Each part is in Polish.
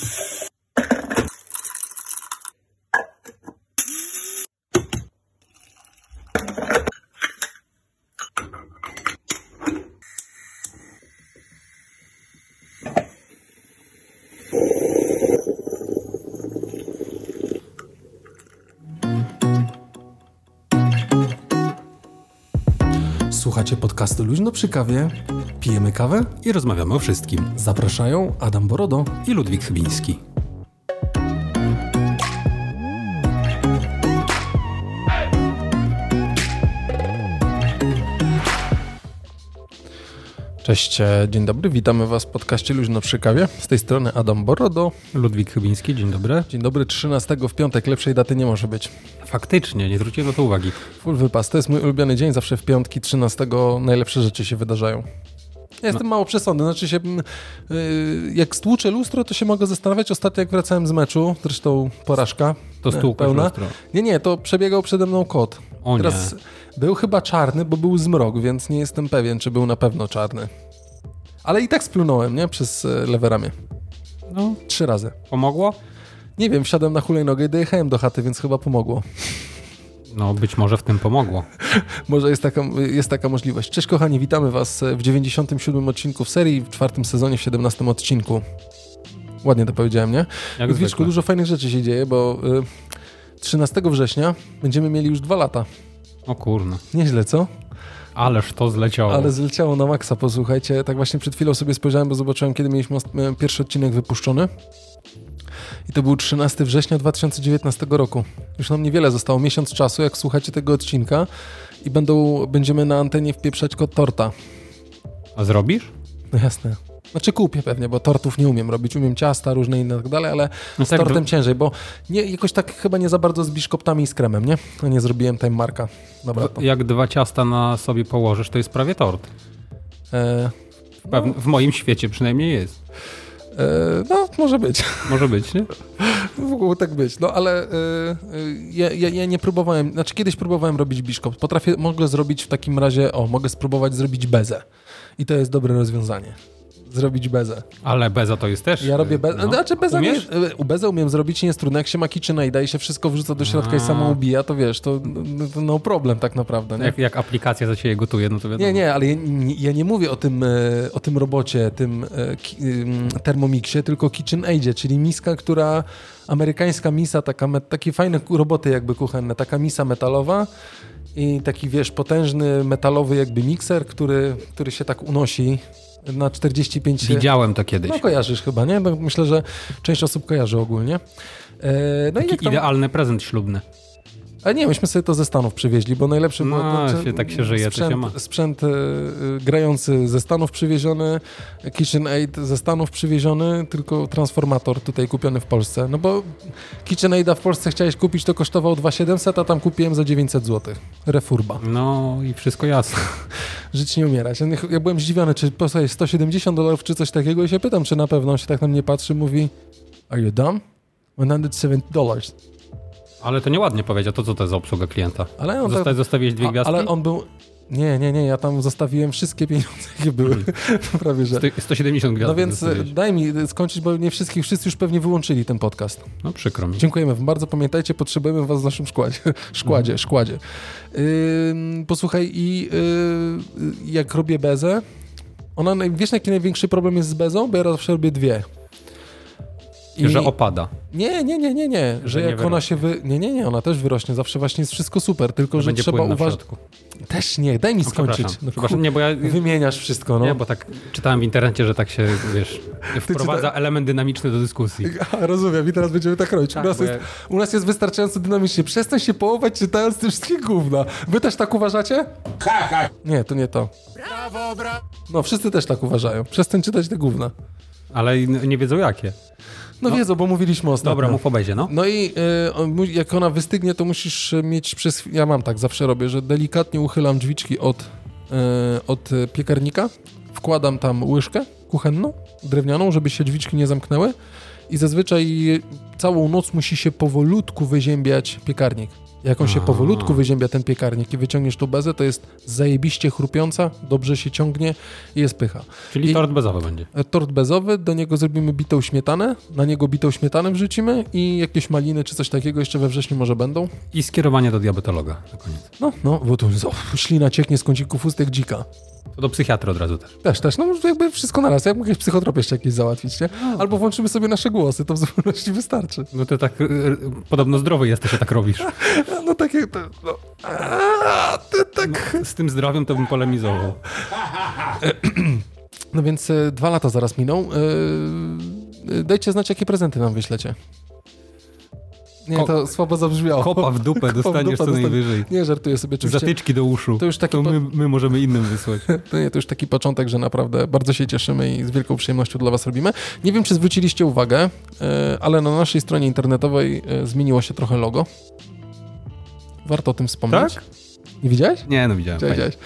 you Słuchacie podcastu Luźno przy kawie, pijemy kawę i rozmawiamy o wszystkim. Zapraszają Adam Borodo i Ludwik Chybiński. Cześć, e, dzień dobry, witamy Was w podcaście Luźno przy kawie. Z tej strony Adam Borodo. Ludwik Chybiński, dzień dobry. Dzień dobry, 13 w piątek, lepszej daty nie może być. Faktycznie, nie zwróciłem na to uwagi. Full wypas, to jest mój ulubiony dzień, zawsze w piątki 13 najlepsze rzeczy się wydarzają. Ja jestem no. mało przesądny, znaczy się, yy, jak stłuczę lustro, to się mogę zastanawiać. Ostatnio jak wracałem z meczu, zresztą porażka To stłukłeś pełna. lustro? Nie, nie, to przebiegał przede mną kot. O Teraz nie. był chyba czarny, bo był zmrok, więc nie jestem pewien, czy był na pewno czarny. Ale i tak splunąłem, nie? Przez e, lewe ramię. No. Trzy razy. Pomogło? Nie wiem, wsiadłem na hulajnogę i dojechałem do chaty, więc chyba pomogło. No, być może w tym pomogło. może jest taka, jest taka możliwość. Cześć kochani, witamy Was w 97 odcinku w serii, w czwartym sezonie, w 17 odcinku. Ładnie to powiedziałem, nie? Jak Ludwiczku, dużo fajnych rzeczy się dzieje, bo y, 13 września będziemy mieli już dwa lata. O kurno. Nieźle, co? Ależ to zleciało. Ale zleciało na maksa, posłuchajcie. Tak właśnie przed chwilą sobie spojrzałem, bo zobaczyłem, kiedy mieliśmy e, pierwszy odcinek wypuszczony. I to był 13 września 2019 roku. Już nam niewiele zostało, miesiąc czasu, jak słuchacie tego odcinka i będą, będziemy na antenie wpieprzać kod torta. A zrobisz? No jasne. Znaczy kupię pewnie, bo tortów nie umiem robić. Umiem ciasta, różne inne tak dalej, ale no z tak tortem do... ciężej, bo nie, jakoś tak chyba nie za bardzo z biszkoptami i z kremem, nie? No nie zrobiłem time marka. Dobra, Jak dwa ciasta na sobie położysz, to jest prawie tort. E... W, no. w moim świecie przynajmniej jest. E, no, może być. Może być, nie? Mogło tak być, no ale e, e, ja, ja, ja, nie próbowałem, znaczy kiedyś próbowałem robić biszkop. Potrafię, mogę zrobić w takim razie, o, mogę spróbować zrobić bezę. I to jest dobre rozwiązanie zrobić bezę. Ale beza to jest też... Ja robię bezę. No. Znaczy beza nie, u bezę umiem zrobić, nie jest trudne. Jak się ma kitchena i daje się wszystko wrzuca do środka A. i samo ubija, to wiesz, to no, no problem tak naprawdę. Nie? Jak, jak aplikacja za ciebie gotuje, no to wiadomo. Nie, nie, ale ja nie, ja nie mówię o tym, e, o tym robocie, tym e, Thermomixie, tylko KitchenAidzie, czyli miska, która amerykańska misa, taka, takie fajne roboty jakby kuchenne, taka misa metalowa i taki, wiesz, potężny metalowy jakby mikser, który, który się tak unosi na 45... Widziałem to kiedyś. No kojarzysz chyba, nie? No, myślę, że część osób kojarzy ogólnie. E, no Taki i idealny prezent ślubny. A nie, myśmy sobie to ze Stanów przywieźli, bo najlepszy no, było... Się, tak się żyje, sprzęt, się ma. Sprzęt y, grający ze Stanów przywieziony, KitchenAid ze Stanów przywieziony, tylko transformator tutaj kupiony w Polsce. No bo KitchenAida w Polsce chciałeś kupić, to kosztował 2700, a tam kupiłem za 900 zł. Refurba. No i wszystko jasne. Żyć nie umierać. Ja byłem zdziwiony, czy posłuchaj, 170 dolarów, czy coś takiego i się pytam, czy na pewno on się tak na mnie patrzy, mówi Are you dumb? 170 dollars. Ale to nieładnie powiedział, to co to jest za obsługa klienta? Ale on Zosta tak, zostawiłeś dwie gwiazdki? Ale on był... Nie, nie, nie, ja tam zostawiłem wszystkie pieniądze, jakie były. Hmm. Prawie, że. 170 gwiazdek. No więc e, zostawiłeś. daj mi skończyć, bo nie wszystkich, wszyscy już pewnie wyłączyli ten podcast. No przykro mi. Dziękujemy wam bardzo, pamiętajcie, potrzebujemy was w naszym szkładzie. szkładzie, mhm. szkładzie. Yy, posłuchaj, i yy, jak robię bezę, ona, wiesz jaki największy problem jest z bezą? Bo ja zawsze robię dwie. I... Że opada. Nie, nie, nie, nie, nie. Że, że jak ona się wy... Nie, nie, nie, ona też wyrośnie. Zawsze właśnie jest wszystko super, tylko że, że trzeba uważać. Też nie, daj mi no, skończyć. No, przepraszam, nie, bo ja... Wymieniasz wszystko, no. Nie, bo tak czytałem w internecie, że tak się, wiesz, wprowadza czyta... element dynamiczny do dyskusji. A, rozumiem i teraz będziemy tak robić. Tak, u, nas jest, ja... u nas jest wystarczająco dynamicznie. Przestań się połować czytając te wszystkie gówna. Wy też tak uważacie? Ha, ha. Nie, to nie to. Brawo, brawo. No, wszyscy też tak uważają. Przestań czytać te gówna. Ale nie wiedzą jakie. No, no wiedzą, bo mówiliśmy ostatnio. Dobra, mów o bezie, no. No i y, jak ona wystygnie, to musisz mieć przez... Ja mam tak, zawsze robię, że delikatnie uchylam drzwiczki od, y, od piekarnika, wkładam tam łyżkę kuchenną, drewnianą, żeby się drzwiczki nie zamknęły i zazwyczaj całą noc musi się powolutku wyziębiać piekarnik. Jak on się powolutku wyziębia ten piekarnik i wyciągniesz tu bezę, to jest zajebiście chrupiąca, dobrze się ciągnie i jest pycha. Czyli I tort bezowy będzie. E, tort bezowy, do niego zrobimy bitą śmietanę, na niego bitą śmietanę wrzucimy i jakieś maliny czy coś takiego jeszcze we wrześniu może będą. I skierowanie do diabetologa na koniec. No, no, bo tu ślina cieknie z kącików ust jak dzika. To do psychiatry od razu też. Też, też. No jakby wszystko na raz. Jak mógł psychotrop jeszcze jakieś załatwić, nie? No. Albo włączymy sobie nasze głosy, to w zupełności wystarczy. No to tak, y, y, podobno zdrowy jesteś, że tak robisz. No takie, to, no. A, ty tak... No, z tym zdrowiem to bym polemizował. No więc y, dwa lata zaraz miną. Dajcie znać, jakie prezenty nam wyślecie. Nie, to słabo zabrzmiało. Kopa w dupę dostaniesz co najwyżej. Nie, żartuję sobie. Oczywiście. Zatyczki do uszu. To już taki... To my, my możemy innym wysłać. to nie, to już taki początek, że naprawdę bardzo się cieszymy i z wielką przyjemnością dla was robimy. Nie wiem, czy zwróciliście uwagę, e, ale na naszej stronie internetowej e, zmieniło się trochę logo. Warto o tym wspomnieć. Tak? Nie widziałeś? Nie, no widziałem. Widziałeś.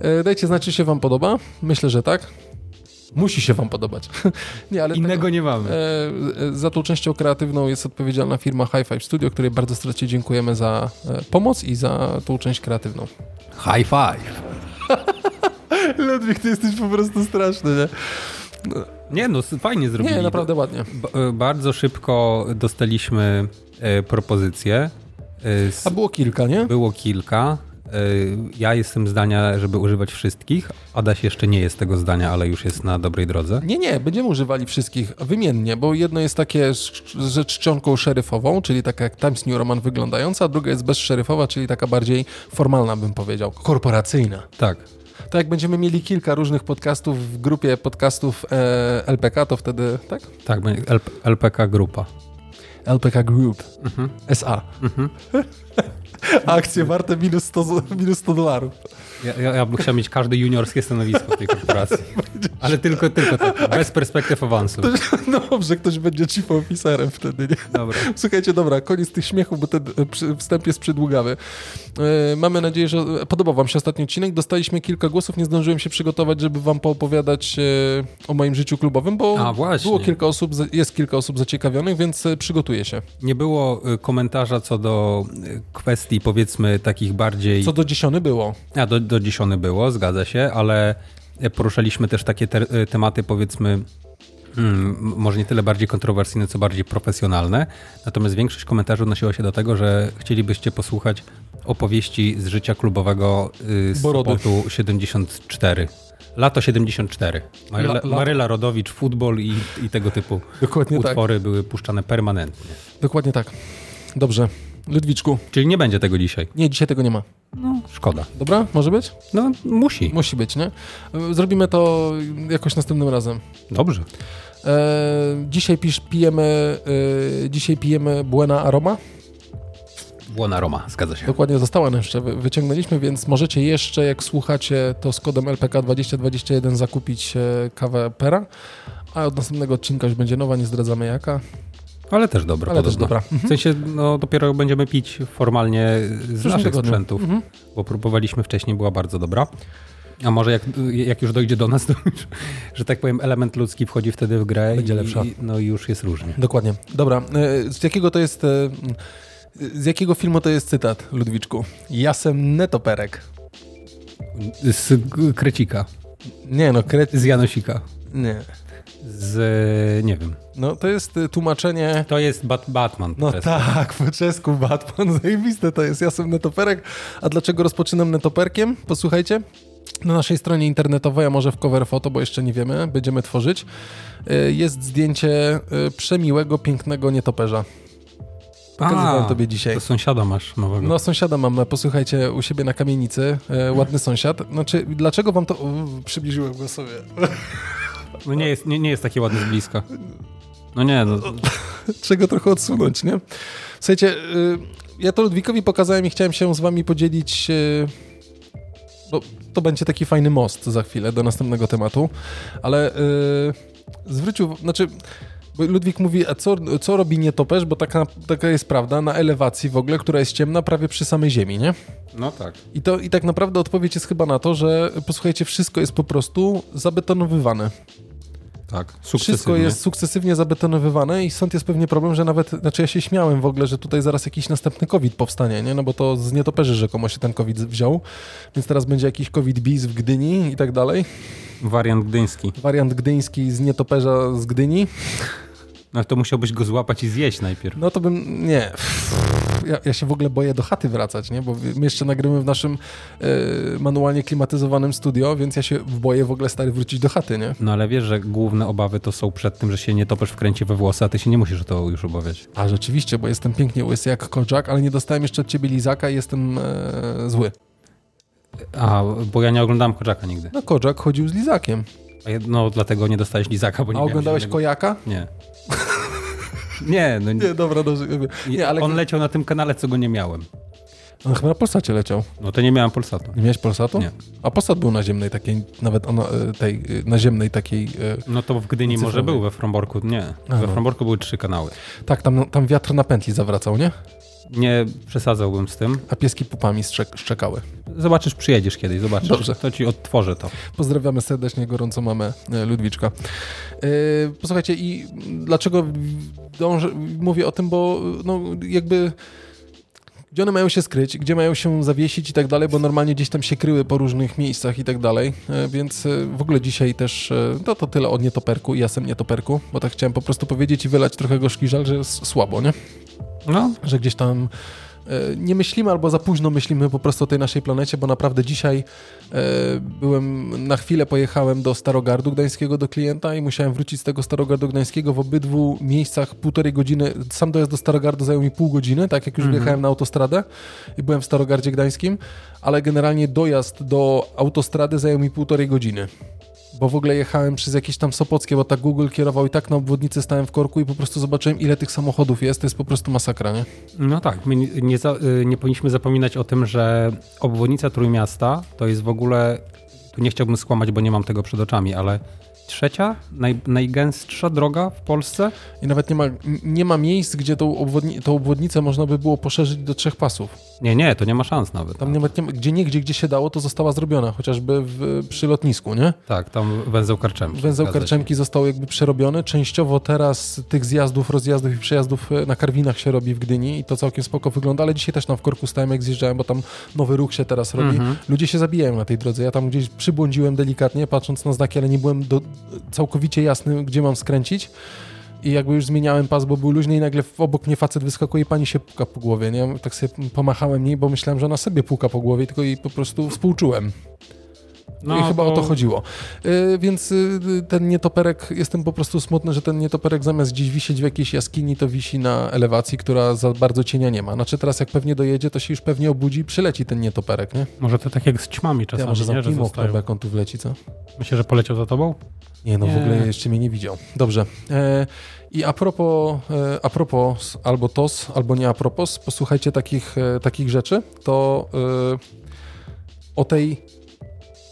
E, dajcie znać, czy się wam podoba. Myślę, że tak. Musi się wam podobać. nie, ale Innego tak, nie mamy. E, za tą częścią kreatywną jest odpowiedzialna firma High Five Studio, której bardzo serdecznie dziękujemy za e, pomoc i za tą część kreatywną. High five! Ludwik, ty jesteś po prostu straszny, nie? No. Nie no, fajnie zrobili. Nie, naprawdę ładnie. E, bardzo szybko dostaliśmy e, propozycje. E, A było kilka, nie? Było kilka. Y, ja jestem zdania, żeby używać wszystkich. Adaś jeszcze nie jest tego zdania, ale już jest na dobrej drodze. Nie, nie, będziemy używali wszystkich wymiennie, bo jedno jest takie z czcionką szeryfową, czyli taka jak Times New Roman wyglądająca, a druga jest bezszeryfowa, czyli taka bardziej formalna, bym powiedział, korporacyjna. Tak. To jak będziemy mieli kilka różnych podcastów w grupie podcastów e, LPK, to wtedy, tak? Tak, LPK Grupa. LPK Group. Mhm. SA. Mhm. Akcje warte minus 100, minus 100 dolarów. Ja, ja, ja bym chciał mieć każde juniorskie stanowisko w tej korporacji. Ale tylko, tylko tak, bez perspektyw awansu. No dobrze, ktoś będzie chief officerem wtedy, nie? Dobra. Słuchajcie, dobra, koniec tych śmiechów, bo ten e, wstęp jest przydługawy. E, mamy nadzieję, że podobał wam się ostatni odcinek. Dostaliśmy kilka głosów, nie zdążyłem się przygotować, żeby wam poopowiadać e, o moim życiu klubowym, bo A, było kilka osób, jest kilka osób zaciekawionych, więc przygotuję się. Nie było komentarza co do kwestii, powiedzmy, takich bardziej... Co do dziesiony było. A, do, do dziesiony było, zgadza się, ale poruszaliśmy też takie te tematy, powiedzmy, Hmm, może nie tyle bardziej kontrowersyjne, co bardziej profesjonalne. Natomiast większość komentarzy odnosiła się do tego, że chcielibyście posłuchać opowieści z życia klubowego y, z Sopotu 74. Lato 74. Maryla, La, Maryla Rodowicz, futbol i, i tego typu Dokładnie tak. utwory tak. były puszczane permanentnie. Dokładnie tak. Dobrze. Ludwiczku. Czyli nie będzie tego dzisiaj? Nie, dzisiaj tego nie ma. No, szkoda. Dobra, może być? No, musi. Musi być, nie? Zrobimy to jakoś następnym razem. Dobrze. E, dzisiaj pisz, pijemy, e, dzisiaj pijemy Buena Aroma. Buena Aroma, zgadza się. Dokładnie, została nam jeszcze, wyciągnęliśmy, więc możecie jeszcze, jak słuchacie, to z kodem LPK 2021 zakupić e, kawę Pera, a od następnego odcinka już będzie nowa, nie zdradzamy jaka. Ale też dobra. Ale też dobra. W sensie no, dopiero będziemy pić formalnie z naszych tygodniu. sprzętów, mhm. bo próbowaliśmy wcześniej, była bardzo dobra. A może jak, jak już dojdzie do nas, to już, że tak powiem, element ludzki wchodzi wtedy w grę Będzie i, lepsza. I, no i już jest różnie. Dokładnie. Dobra. E, z jakiego to jest... Z jakiego filmu to jest cytat, Ludwiczku? Jasem netoperek. Z Krecika. Nie no, kre... Z Janosika. Nie z, nie wiem. No to jest y, tłumaczenie... To jest Bat Batman. No tak, po czesku Batman, zajebiste to jest, ja jestem netoperek. A dlaczego rozpoczynam netoperkiem? Posłuchajcie. Na naszej stronie internetowej, a może w cover foto, bo jeszcze nie wiemy, będziemy tworzyć, y, jest zdjęcie y, przemiłego, pięknego nietoperza. Pokazywałem tobie dzisiaj. To sąsiada masz nowego. No sąsiada mam, posłuchajcie, u siebie na kamienicy, ładny sąsiad. Znaczy, dlaczego wam to... przybliżyłem go sobie. No nie jest, nie, nie jest takie ładne z bliska. No nie, no. Czego trochę odsunąć, nie? Słuchajcie, y, ja to Ludwikowi pokazałem i chciałem się z wami podzielić, y, bo to będzie taki fajny most za chwilę do następnego tematu, ale y, zwrócił, znaczy Ludwik mówi, a co, co robi nietoperz, bo taka, taka jest prawda, na elewacji w ogóle, która jest ciemna prawie przy samej ziemi, nie? No tak. I, to, I tak naprawdę odpowiedź jest chyba na to, że posłuchajcie, wszystko jest po prostu zabetonowywane. Tak, Wszystko jest sukcesywnie zabetonowywane i stąd jest pewnie problem, że nawet, znaczy ja się śmiałem w ogóle, że tutaj zaraz jakiś następny COVID powstanie, nie? No bo to z nietoperzy rzekomo się ten COVID wziął, więc teraz będzie jakiś COVID bis w Gdyni i tak dalej. Wariant gdyński. Wariant gdyński z nietoperza z Gdyni. No to musiałbyś go złapać i zjeść najpierw. No to bym, nie. Ja, ja, się w ogóle boję do chaty wracać, nie? Bo my jeszcze nagrywamy w naszym e, manualnie klimatyzowanym studio, więc ja się boję w ogóle stary wrócić do chaty, nie? No ale wiesz, że główne obawy to są przed tym, że się nietoperz wkręci we włosy, a ty się nie musisz o to już obawiać. A rzeczywiście, bo jestem pięknie łysy jak Kojak, ale nie dostałem jeszcze od ciebie lizaka i jestem e, zły. A, bo ja nie oglądałem Kojaka nigdy. No Kojak chodził z lizakiem. No dlatego nie dostałeś lizaka, bo nie A oglądałeś żadnego... Kojaka? Nie. Nie, no nie. dobra, dobrze. Nie, ale... On leciał na tym kanale, co go nie miałem. On chyba na Polsacie leciał. No to nie miałem Polsatu. Nie miałeś Polsatu? Nie. A Polsat był naziemnej takiej, nawet ona, e, tej e, naziemnej takiej... E, no to w Gdyni może był, we Fromborku nie. Aha. We Fromborku były trzy kanały. Tak, tam, tam wiatr na pętli zawracał, nie? Nie przesadzałbym z tym. A pieski pupami szczekały. Zobaczysz, przyjedziesz kiedyś, zobaczysz. Dobrze. To ci odtworzę to. Pozdrawiamy serdecznie, gorąco mamę Ludwiczka. Posłuchajcie, i dlaczego dążę, mówię o tym, bo no, jakby gdzie one mają się skryć, gdzie mają się zawiesić i tak dalej, bo normalnie gdzieś tam się kryły po różnych miejscach i tak dalej, e, więc e, w ogóle dzisiaj też, no to tyle o nietoperku i jasem nietoperku, bo tak chciałem po prostu powiedzieć i wylać trochę gorzki żal, że jest słabo, nie? No. Że gdzieś tam nie myślimy albo za późno myślimy po prostu o tej naszej planecie, bo naprawdę dzisiaj e, byłem, na chwilę pojechałem do Starogardu Gdańskiego do klienta i musiałem wrócić z tego Starogardu Gdańskiego w obydwu miejscach półtorej godziny. Sam dojazd do Starogardu zajął mi pół godziny, tak jak już mhm. wjechałem na autostradę i byłem w Starogardzie Gdańskim, ale generalnie dojazd do autostrady zajął mi półtorej godziny bo w ogóle jechałem przez jakieś tam Sopockie, bo tak Google kierował i tak na obwodnicy stałem w korku i po prostu zobaczyłem, ile tych samochodów jest. To jest po prostu masakra, nie? No tak, my nie, za, y, nie powinniśmy zapominać o tym, że obwodnica Trójmiasta to jest w ogóle, tu nie chciałbym skłamać, bo nie mam tego przed oczami, ale trzecia, naj, najgęstsza droga w Polsce. I nawet nie ma, nie ma miejsc, gdzie tą, obwodni, tą obwodnicę można by było poszerzyć do trzech pasów. Nie, nie, to nie ma szans nawet. Tam nie ma, nie, gdzie nie, gdzie, gdzie się dało, to została zrobiona, chociażby w, przy lotnisku, nie? Tak, tam węzeł Karczemki. Węzeł Karczemki został jakby przerobiony. Częściowo teraz tych zjazdów, rozjazdów i przejazdów e, na Karwinach się robi w Gdyni i to całkiem spoko wygląda, ale dzisiaj też tam w korku stałem, jak zjeżdżałem, bo tam nowy ruch się teraz robi. Mhm. Ludzie się zabijają na tej drodze. Ja tam gdzieś przybłądziłem delikatnie, patrząc na znaki, ale nie byłem do, całkowicie jasny, gdzie mam skręcić. I jakby już zmieniałem pas, bo był luźny i nagle obok mnie facet wyskakuje i pani się puka po głowie, nie? Tak sobie pomachałem niej, bo myślałem, że ona sobie puka po głowie, tylko jej po prostu współczułem. No, I chyba to... o to chodziło. Yy, więc yy, ten nietoperek, jestem po prostu smutny, że ten nietoperek zamiast gdzieś wisieć w jakiejś jaskini, to wisi na elewacji, która za bardzo cienia nie ma. Znaczy teraz jak pewnie dojedzie, to się już pewnie obudzi i przyleci ten nietoperek, nie? Może to tak jak z ćmami czasami, ja może zamknijmy okno, jak on tu wleci, co? Myślę, że poleciał za tobą? Nie, no nie. w ogóle jeszcze mnie nie widział. Dobrze. E, I a propos, e, a propos albo tos, albo nie a propos, posłuchajcie takich, e, takich rzeczy, to o tej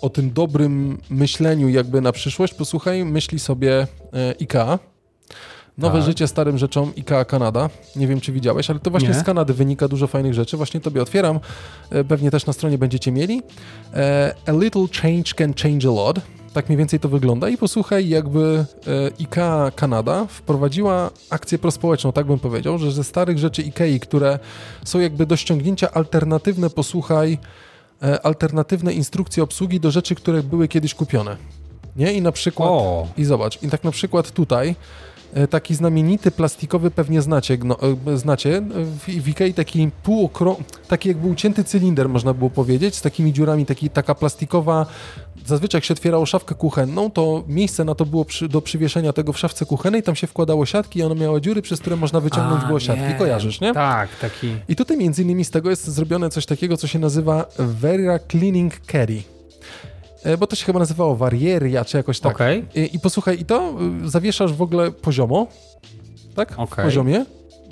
o tym dobrym myśleniu jakby na przyszłość, posłuchaj, myśli sobie IKEA. Nowe tak. życie starym rzeczom IKEA Kanada. Nie wiem, czy widziałeś, ale to właśnie Nie. z Kanady wynika dużo fajnych rzeczy. Właśnie tobie otwieram. Pewnie też na stronie będziecie mieli. A little change can change a lot. Tak mniej więcej to wygląda i posłuchaj, jakby e, IKEA Kanada wprowadziła akcję prospołeczną, tak bym powiedział, że ze starych rzeczy IKEA, które są jakby do ściągnięcia alternatywne, posłuchaj, e, alternatywne instrukcje obsługi do rzeczy, które były kiedyś kupione. Nie? I na przykład, o. i zobacz, i tak na przykład tutaj E, taki znamienity plastikowy, pewnie znacie, no, znacie w, w Ikei taki półokro... taki jakby ucięty cylinder, można było powiedzieć, z takimi dziurami, taki, taka plastikowa, zazwyczaj jak się otwierało szafkę kuchenną, to miejsce na to było przy, do przywieszenia tego w szafce kuchennej, tam się wkładało siatki i ono miało dziury, przez które można wyciągnąć A, było siatki, nie. kojarzysz, nie? Tak, taki. I tutaj między innymi z tego jest zrobione coś takiego, co się nazywa Vera Cleaning Carry. E, bo to się chyba nazywało Warieria, czy jakoś tak. Okay. I, I, posłuchaj, i to y, zawieszasz w ogóle poziomo, tak? Okay. W poziomie.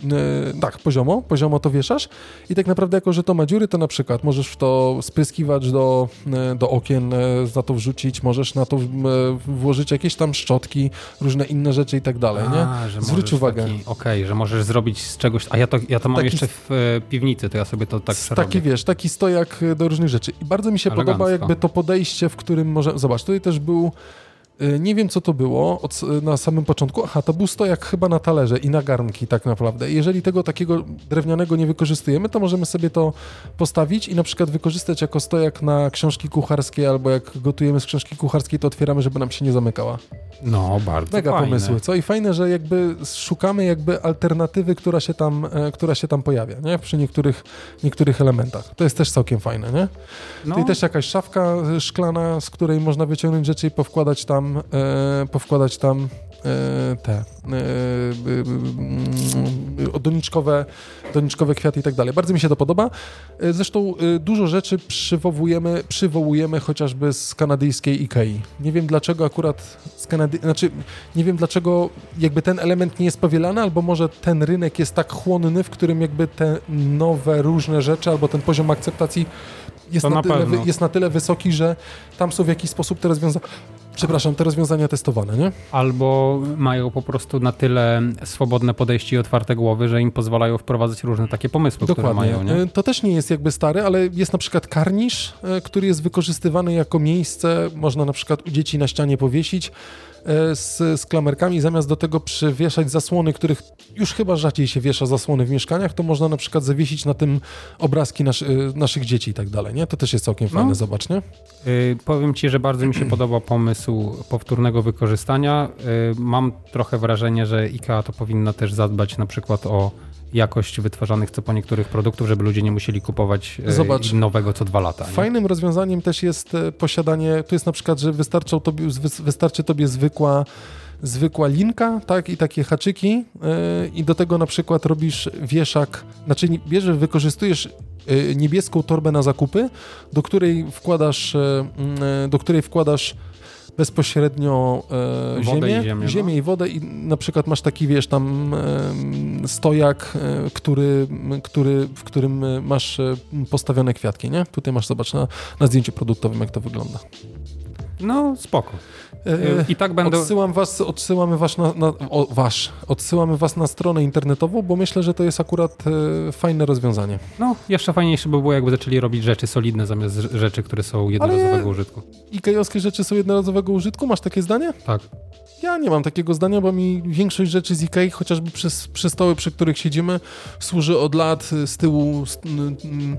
Yy, tak, poziomo, poziomo to wieszasz i tak naprawdę jako, że to ma dziury, to na przykład możesz w to spryskiwacz do, yy, do okien yy, za to wrzucić, możesz na to włożyć jakieś tam szczotki, różne inne rzeczy i tak dalej, a, nie? Zwróć uwagę. Okej, okay, że możesz zrobić z czegoś, a ja to, ja to mam taki, jeszcze w piwnicy, to ja sobie to tak przerobię. Taki, wiesz, taki stojak do różnych rzeczy i bardzo mi się Elegancko. podoba jakby to podejście, w którym może, zobacz, tutaj też był nie wiem co to było od, na samym początku. Aha, to był stojak chyba na talerze i na garnki tak naprawdę. Jeżeli tego takiego drewnianego nie wykorzystujemy, to możemy sobie to postawić i na przykład wykorzystać jako stojak na książki kucharskie albo jak gotujemy z książki kucharskiej, to otwieramy, żeby nam się nie zamykała. No, bardzo Mega fajne. pomysły, co? I fajne, że jakby szukamy jakby alternatywy, która się tam, e, która się tam pojawia, nie? Przy niektórych, niektórych elementach. To jest też całkiem fajne, nie? No, I też jakaś szafka szklana, z której można wyciągnąć rzeczy i powkładać tam, e, powkładać tam e, te e, doniczkowe, doniczkowe kwiaty i tak dalej. Bardzo mi się to podoba. Zresztą dużo rzeczy przywołujemy, przywołujemy chociażby z kanadyjskiej Ikei. Nie wiem dlaczego akurat z Kanady... Znaczy, nie wiem dlaczego jakby ten element nie jest powielany, albo może ten rynek jest tak chłonny, w którym jakby te nowe, różne rzeczy, albo ten poziom akceptacji jest, na, na tyle, jest na tyle wysoki, że tam są w jakiś sposób te rozwiązania... Przepraszam, te rozwiązania testowane, nie? Albo mają po prostu na tyle swobodne podejście i otwarte głowy, że im pozwalają wprowadzać różne takie pomysły, które Dokładnie. mają. Nie? E, To też nie jest jakby stary, ale jest na przykład karnisz, e, który jest wykorzystywany jako miejsce, można na przykład u dzieci na ścianie powiesić z, z klamerkami, zamiast do tego przywieszać zasłony, których już chyba rzadziej się wiesza zasłony w mieszkaniach, to można na przykład zawiesić na tym obrazki e, naszych dzieci i tak dalej, nie? To też jest całkiem No. fajne, zobacz, nie? Y, powiem Ci, że bardzo mi się podoba pomysł powtórnego wykorzystania. Y, mam trochę wrażenie, że IKEA to powinna też zadbać na przykład o jakość wytwarzanych co po niektórych produktów, żeby ludzie nie musieli kupować y, Zobacz. nowego co dwa lata. nie? Fajnym rozwiązaniem też jest e, posiadanie, tu jest na przykład, że wystarczą tobie, wy- wystarczy tobie zwykła, zwykła linka, tak, i takie haczyki yy, i do tego na przykład robisz wieszak, znaczy bierzesz, wykorzystujesz yy, niebieską torbę na zakupy, do której wkładasz, yy, do której wkładasz bezpośrednio e, ziemię, i ziemię, no. ziemię i wodę i na przykład masz taki, wiesz, tam e, stojak, e, który, który, w którym masz e, postawione kwiatki, nie? Tutaj masz, zobacz na, na zdjęciu produktowym, jak to wygląda. No spoko. I tak będę... Odsyłam was, odsyłamy was na, na o, wasz, odsyłamy was na stronę internetową, bo myślę, że to jest akurat e, fajne rozwiązanie. No, jeszcze fajniejsze by było, jakby zaczęli robić rzeczy solidne zamiast rz- rzeczy, które są jednorazowego Ale- użytku. Ikejowskie rzeczy są jednorazowego użytku, masz takie zdanie? Tak. Ja nie mam takiego zdania, bo mi większość rzeczy z Ikei, chociażby przez, przy stoły, przy których siedzimy, służy od lat. Z tyłu s- n- n-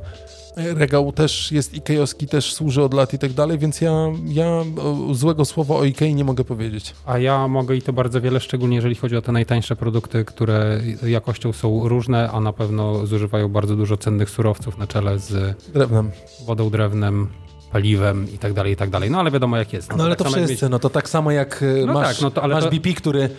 regał też jest ikejowski, też służy od lat i tak dalej, więc ja, ja złego słowa o Ikei nie mogę powiedzieć. A ja mogę i to bardzo wiele, szczególnie jeżeli chodzi o te najtańsze produkty, które jakością są różne, a na pewno zużywają bardzo dużo cennych surowców na czele z Drewnem. wodą, drewnem, paliwem i tak dalej, i tak dalej. No ale wiadomo jak jest. No ale tak to wszyscy, no to tak samo jak e, No masz, tak, no to- masz to- BP, który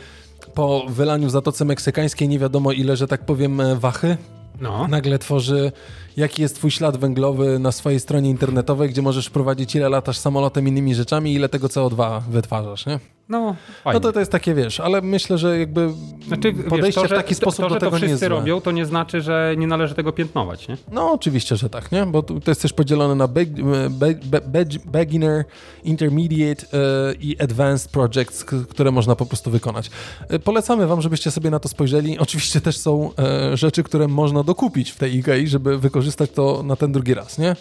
po wylaniu w Zatoce Meksykańskiej nie wiadomo ile, że tak powiem, e, wachy, No. nagle tworzy jaki jest twój ślad węglowy na swojej stronie internetowej, gdzie możesz prowadzić ile latasz samolotem, innymi rzeczami, ile tego CO2 wytwarzasz, nie? No, fajnie. No to to jest takie, wiesz, ale myślę, że jakby Znaczy, wiesz, podejście to, że, w taki sposób to, do że tego to wszyscy robią, to nie znaczy, że nie należy tego piętnować, nie? No oczywiście, że tak, nie? Bo to jest też podzielone na beg, be, be, be, beginner, intermediate e, i advanced projects, które można po prostu wykonać. E, Polecamy wam, żebyście sobie na to spojrzeli. Oczywiście też są e, rzeczy, które można dokupić w tej IKEA, żeby wykorzystać to na ten drugi raz, nie?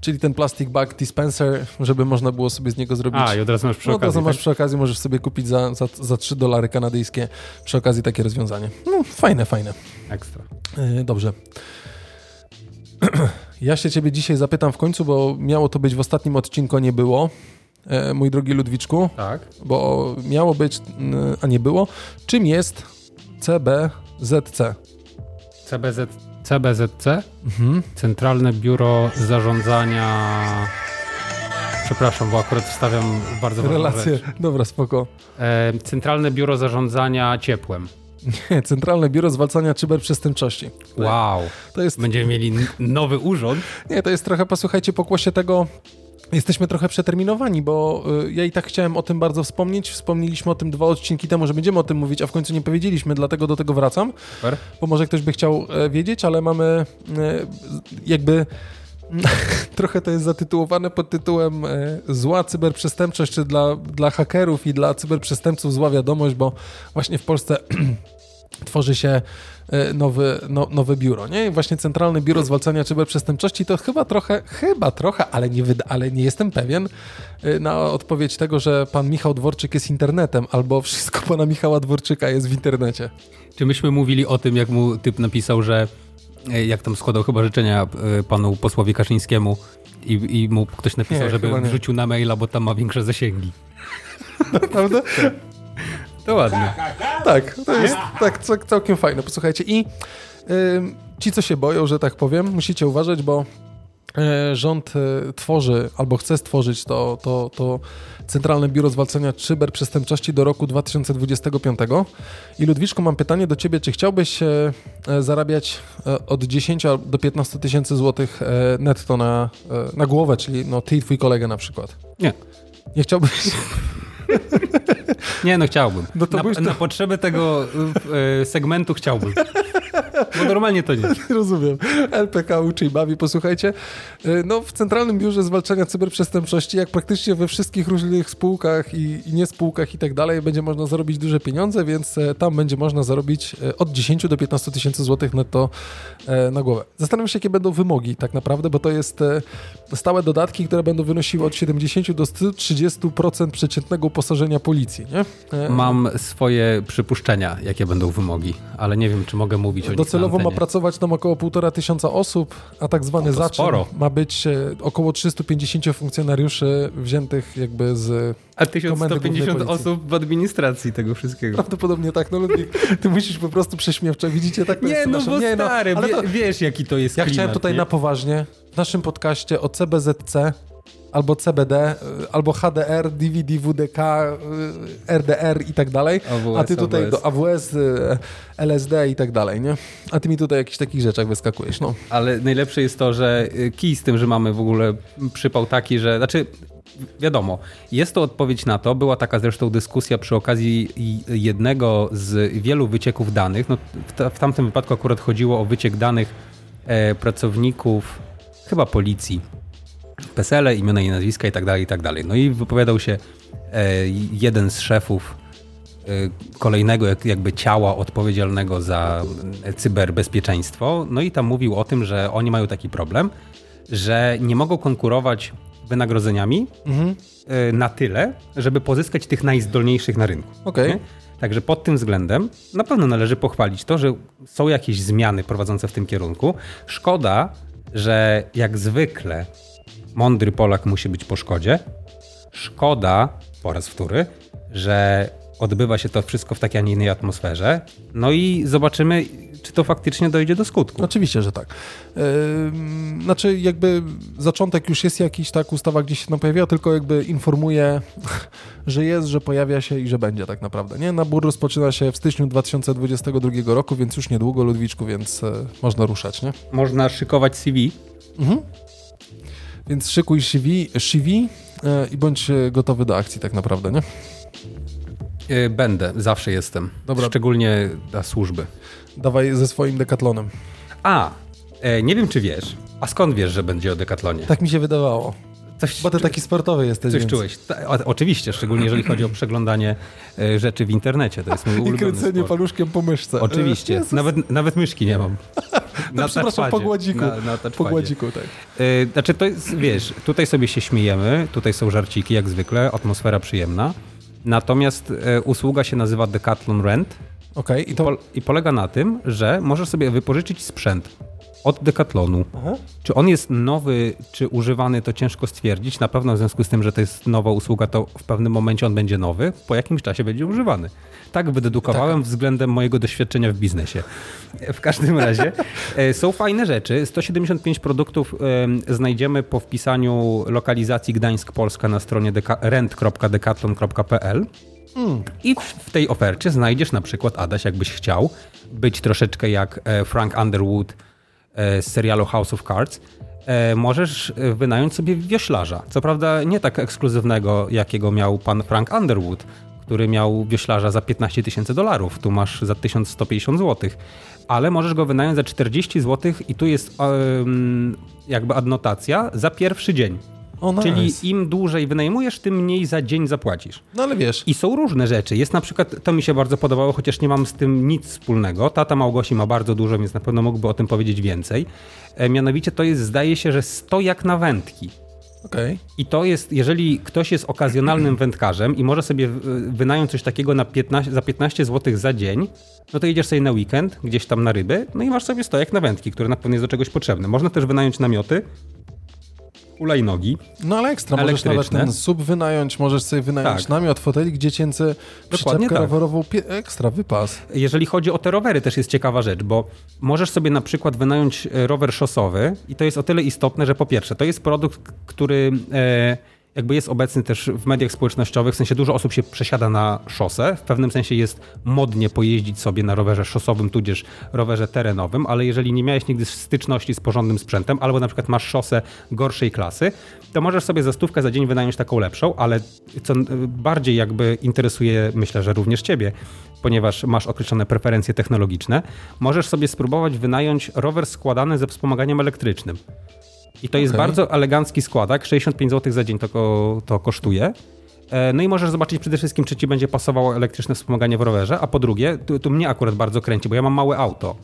Czyli ten plastic bag dispenser, żeby można było sobie z niego zrobić... A, i od razu masz przy no to okazji. masz tak? przy okazji, możesz sobie kupić za, za, za 3 dolary kanadyjskie przy okazji takie rozwiązanie. No, fajne, fajne. Ekstra. E, Dobrze. Ja się ciebie dzisiaj zapytam w końcu, bo miało to być w ostatnim odcinku, nie było, e, mój drogi Ludwiczku, Tak. bo miało być, a nie było. Czym jest CBZC? CBZ, CBZC, Mhm. Centralne Biuro Zarządzania... Przepraszam, bo akurat wstawiam bardzo Relacje. Dobra, spoko. E, Centralne Biuro Zarządzania Ciepłem. Nie, Centralne Biuro Zwalczania Cyberprzestępczości. Wow. To jest, Będziemy mieli nowy urząd. nie, to jest trochę, posłuchajcie, pokłosie tego, Jesteśmy trochę przeterminowani, bo y, ja i tak chciałem o tym bardzo wspomnieć. Wspomnieliśmy o tym dwa odcinki temu, że będziemy o tym mówić, a w końcu nie powiedzieliśmy, dlatego do tego wracam. Super. bo może ktoś by chciał e, wiedzieć, ale mamy e, jakby trochę to jest zatytułowane pod tytułem e, zła cyberprzestępczość, czy dla, dla hakerów i dla cyberprzestępców zła wiadomość, bo właśnie w Polsce tworzy się nowy, no, nowe biuro, nie? I właśnie Centralne Biuro Zwalczania Cyberprzestępczości to chyba trochę, chyba trochę, ale nie, wyda, ale nie jestem pewien e, na odpowiedź tego, że pan Michał Dworczyk jest internetem, albo wszystko pana Michała Dworczyka jest w internecie. Czy myśmy mówili o tym, jak mu typ napisał, że e, jak tam składał chyba życzenia panu posłowi Kaszyńskiemu i, i mu ktoś napisał, nie, żeby wrzucił na maila, bo tam ma większe zasięgi. Naprawdę? To ładnie. Tak, to jest tak całkiem fajne. Posłuchajcie i ci, co się boją, że tak powiem, musicie uważać, bo e, rząd e, tworzy albo chce stworzyć to, to, to Centralne Biuro Zwalczania Cyberprzestępczości do roku 2025. I Ludwiczku, mam pytanie do ciebie, czy chciałbyś e, zarabiać od 10 do 15 tysięcy złotych netto na, na głowę, czyli no, ty i twój kolega na przykład? Nie. Nie chciałbyś... Nie, no chciałbym. No na, na potrzeby tego e, segmentu chciałbym. Bo normalnie to nie. Rozumiem. LPK uczy i bawi. Posłuchajcie, e, no w Centralnym Biurze Zwalczania Cyberprzestępczości, jak praktycznie we wszystkich różnych spółkach i, i nie spółkach i tak dalej, będzie można zarobić duże pieniądze, więc e, tam będzie można zarobić od 10 do 15 tysięcy złotych netto na głowę. Zastanawiam się, jakie będą wymogi tak naprawdę, bo to jest stałe dodatki, które będą wynosiły od 70 do 130% przeciętnego uposażenia policji, nie? E, Mam swoje przypuszczenia, jakie będą wymogi, ale nie wiem, czy mogę mówić o nich Docelowo ma pracować tam około półtora tysiąca osób, a tak zwany zaczyn sporo. ma być e, około 350 funkcjonariuszy wziętych jakby z A 1150 osób w administracji tego wszystkiego. Prawdopodobnie tak, no Ludwik, ty musisz po prostu prześmiewczo, widzicie? Tak nie, no bo nie, no, stary, no, to, wiesz jaki to jest Ja klimat, chciałem tutaj nie? na poważnie w naszym podcaście o CBZC albo CBD, y, albo HDR, DVD, WDK, RDR i tak dalej, AWS, a ty tutaj AWS. do AWS, y, LSD i tak dalej, nie? A ty mi tutaj jakichś takich rzeczach wyskakujesz, no. Ale najlepsze jest to, że kij z tym, że mamy w ogóle przypał taki, że, znaczy wiadomo, jest to odpowiedź na to. Była taka zresztą dyskusja przy okazji jednego z wielu wycieków danych. No, w, tamtym wypadku akurat chodziło o wyciek danych e, pracowników chyba policji PESELE, imiona i nazwiska i tak dalej, i tak dalej. No i wypowiadał się e, jeden z szefów e, kolejnego jakby ciała odpowiedzialnego za cyberbezpieczeństwo. No i tam mówił o tym, że oni mają taki problem, że nie mogą konkurować wynagrodzeniami mhm. E, na tyle, żeby pozyskać tych najzdolniejszych na rynku. Okay. Także pod tym względem na pewno należy pochwalić to, że są jakieś zmiany prowadzące w tym kierunku. Szkoda, że jak zwykle mądry Polak musi być po szkodzie. Szkoda, po raz wtóry, że odbywa się to wszystko w takiej, a nie innej atmosferze. No i zobaczymy, czy to faktycznie dojdzie do skutku. Oczywiście, że tak. Yy, znaczy, jakby zaczątek już jest jakiś, tak, ustawa gdzieś się tam pojawiła, tylko jakby informuje, że jest, że pojawia się i że będzie tak naprawdę. Nie? Nabór rozpoczyna się w styczniu 2022 roku, więc już niedługo, Ludwiczku, więc e, można ruszać, nie? Można szykować CV. Mhm. Więc szykuj CV e, i bądź e, gotowy do akcji tak naprawdę, nie? E, będę, zawsze jestem. Dobra. Szczególnie dla służby. Dawaj ze swoim dekatlonem. A, nie wiem czy wiesz. A skąd wiesz, że będzie o dekatlonie? Tak mi się wydawało. Coś, Bo ty taki sportowy jesteś. Coś więc. czułeś. Ta, oczywiście, szczególnie jeżeli chodzi o przeglądanie rzeczy w internecie. To jest mój ulubiony I kręcenie sport. paluszkiem po myszce. Oczywiście. Nawet, nawet myszki nie mam. na przepraszam, po gładziku. Na, na po gładziku, tak. Yy, znaczy to jest, wiesz, tutaj sobie się śmiejemy, tutaj są żarciki jak zwykle, atmosfera przyjemna. Natomiast yy, usługa się nazywa Decathlon Rent. Okay, i, to... I, po, I polega na tym, że możesz sobie wypożyczyć sprzęt od Decathlonu. Aha. Czy on jest nowy, czy używany, to ciężko stwierdzić. Na pewno w związku z tym, że to jest nowa usługa, to w pewnym momencie on będzie nowy, po jakimś czasie będzie używany. Tak wydedukowałem tak. względem mojego doświadczenia w biznesie. W każdym razie e, są fajne rzeczy. 175 produktów znajdziemy po wpisaniu lokalizacji Gdańsk-Polska na stronie rent.decathlon.pl. Mm. I w tej ofercie znajdziesz na przykład, Adaś, jakbyś chciał być troszeczkę jak e, Frank Underwood z serialu House of Cards, możesz wynająć sobie wioślarza. Co prawda nie tak ekskluzywnego, jakiego miał pan Frank Underwood, który miał wioślarza za 15 tysięcy dolarów, tu masz za 1150 zł, ale możesz go wynająć za 40 zł i tu jest um, jakby adnotacja za pierwszy dzień. O, nice. Czyli im dłużej wynajmujesz, tym mniej za dzień zapłacisz. No ale wiesz, I są różne rzeczy. Jest na przykład, to mi się bardzo podobało, chociaż nie mam z tym nic wspólnego. Tata Małgosi ma bardzo dużo, więc na pewno mógłby o tym powiedzieć więcej. E, mianowicie to jest, zdaje się, że stojak na wędki. okej. I to jest, jeżeli ktoś jest okazjonalnym wędkarzem i może sobie wynająć coś takiego na 15, za 15 zł za dzień, no to jedziesz sobie na weekend, gdzieś tam na ryby, no i masz sobie stojak na wędki, który na pewno jest do czegoś potrzebny. Można też wynająć namioty, hulajnogi. No ale ekstra, możesz nawet ten sub wynająć, możesz sobie wynająć Tak. namiot, fotelik dziecięcy, przyczepkę tak. rowerową, ekstra, wypas. Jeżeli chodzi o te rowery, też jest ciekawa rzecz, bo możesz sobie na przykład wynająć e, rower szosowy i to jest o tyle istotne, że po pierwsze, to jest produkt, który e, jakby jest obecny też w mediach społecznościowych, w sensie dużo osób się przesiada na szosę, w pewnym sensie jest modnie pojeździć sobie na rowerze szosowym, tudzież rowerze terenowym, ale jeżeli nie miałeś nigdy styczności z porządnym sprzętem, albo na przykład masz szosę gorszej klasy, to możesz sobie za stówkę za dzień wynająć taką lepszą, ale co bardziej jakby interesuje, myślę, że również ciebie, ponieważ masz określone preferencje technologiczne, możesz sobie spróbować wynająć rower składany ze wspomaganiem elektrycznym. I to jest Okej. bardzo elegancki składak, 65 zł za dzień to, ko, to kosztuje. E, No i możesz zobaczyć przede wszystkim, czy ci będzie pasowało elektryczne wspomaganie w rowerze, a po drugie, tu, tu mnie akurat bardzo kręci, bo ja mam małe auto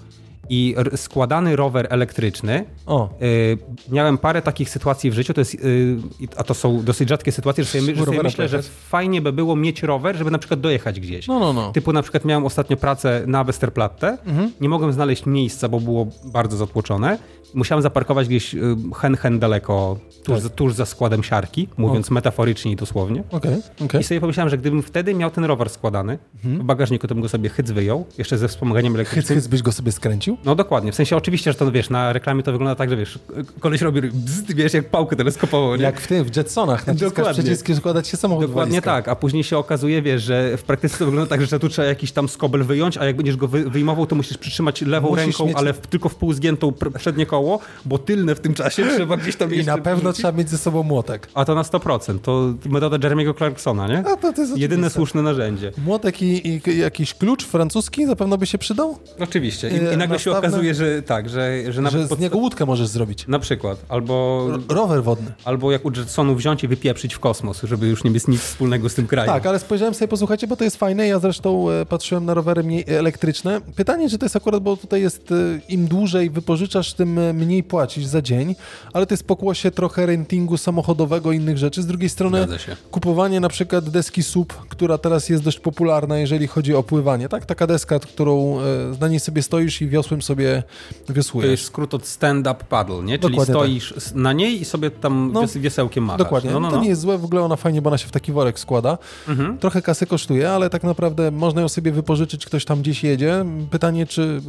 i składany rower elektryczny, O, y, miałem parę takich sytuacji w życiu, to jest, y, a to są dosyć rzadkie sytuacje, że sobie, że sobie myślę, że fajnie by było mieć rower, żeby na przykład dojechać gdzieś. no, no, no. Typu na przykład miałem ostatnio pracę na Westerplatte, Mhm. nie mogłem znaleźć miejsca, bo było bardzo zatłoczone. Musiałem zaparkować gdzieś y, hen, hen daleko, tuż, Tak. za, tuż za składem siarki, mówiąc metaforycznie i dosłownie. Okej, okej. I sobie pomyślałem, że gdybym wtedy miał ten rower składany, w bagażniku to bym go sobie hyc wyjął, jeszcze ze wspomaganiem elektrycznym. hyc byś go sobie skręcił? No dokładnie, w sensie oczywiście, że to wiesz, na reklamie to wygląda tak, że wiesz, koleś robi bzd, wiesz, jak pałkę teleskopową, nie? Jak w tym, w Jetsonach, naciskasz przyciski, składać się samochód Dokładnie tak, a później się okazuje, wiesz, że w praktyce to wygląda tak, że tu trzeba jakiś tam skobel wyjąć, a jak będziesz go wy, wyjmował, to musisz przytrzymać lewą Musisz ręką, mieć- ale w, tylko w pół zgiętą pr- przednie koło, bo tylne w tym czasie trzeba gdzieś tam I jeszcze na pewno trzeba mieć ze sobą młotek. A to na 100%, to metoda Jeremiego Clarksona, nie? A to, to jest Jedyne oczywiste. słuszne narzędzie. Młotek i, i jakiś klucz francuski zapewne by się przydał? Oczywiście. I, i nagle się nastawne? okazuje, że tak, że, że Że z pod- niego łódkę możesz zrobić. Na przykład. Albo, R- rower wodny. albo jak u Jetsonów wziąć i wypieprzyć w kosmos, żeby już nie mieć nic wspólnego z tym krajem. Tak, ale spojrzałem sobie, posłuchajcie, bo to jest fajne. Ja zresztą e, patrzyłem na rowery mniej elektryczne. Pytanie, czy to jest akurat, bo tutaj jest e, im dłużej wypożyczasz, tym mniej płacisz za dzień, ale to jest pokłosie trochę rentingu samochodowego i innych rzeczy. Z drugiej strony kupowanie na przykład deski SUP, która teraz jest dość popularna, jeżeli chodzi o pływanie. Tak, taka deska, którą e, na niej sobie stoisz i wiosłem sobie To wiosłujesz. jest skrót od stand-up paddle, nie? Czyli Dokładnie stoisz s- na niej i sobie tam No, wies- wiesełkiem machasz. Dokładnie. No, no, To no. nie jest złe, w ogóle ona fajnie, bo ona się w taki worek składa. Mhm. Trochę kasy kosztuje, ale tak naprawdę można ją sobie wypożyczyć, ktoś tam gdzieś jedzie. Pytanie, czy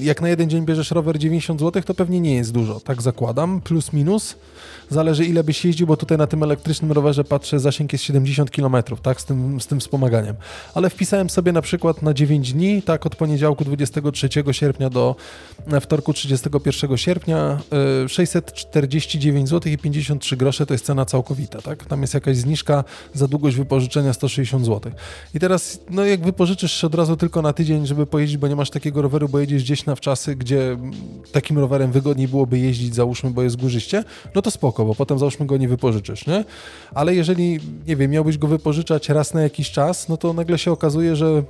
jak na jeden dzień bierzesz rower 90 zł, to pewnie nie jest dużo, tak zakładam, plus minus. Zależy ile byś jeździł, bo tutaj na tym elektrycznym rowerze patrzę, zasięg jest 70 km, tak, z tym, z tym wspomaganiem. Ale wpisałem sobie na przykład na 9 dni, tak, od poniedziałku 23 sierpnia do e, wtorku 31 sierpnia, y, 649 zł i 53 grosze to jest cena całkowita, tak? Tam jest jakaś zniżka za długość wypożyczenia 160 zł. I teraz, no jak wypożyczysz od razu tylko na tydzień, żeby pojeździć, bo nie masz takiego roweru, bo jedziesz gdzieś na wczasy, gdzie takim rowerem wygodniej byłoby jeździć, załóżmy, bo jest górzyście, no to spoko, bo potem załóżmy go nie wypożyczysz, nie? Ale jeżeli, nie wiem, miałbyś go wypożyczać raz na jakiś czas, no to nagle się okazuje, że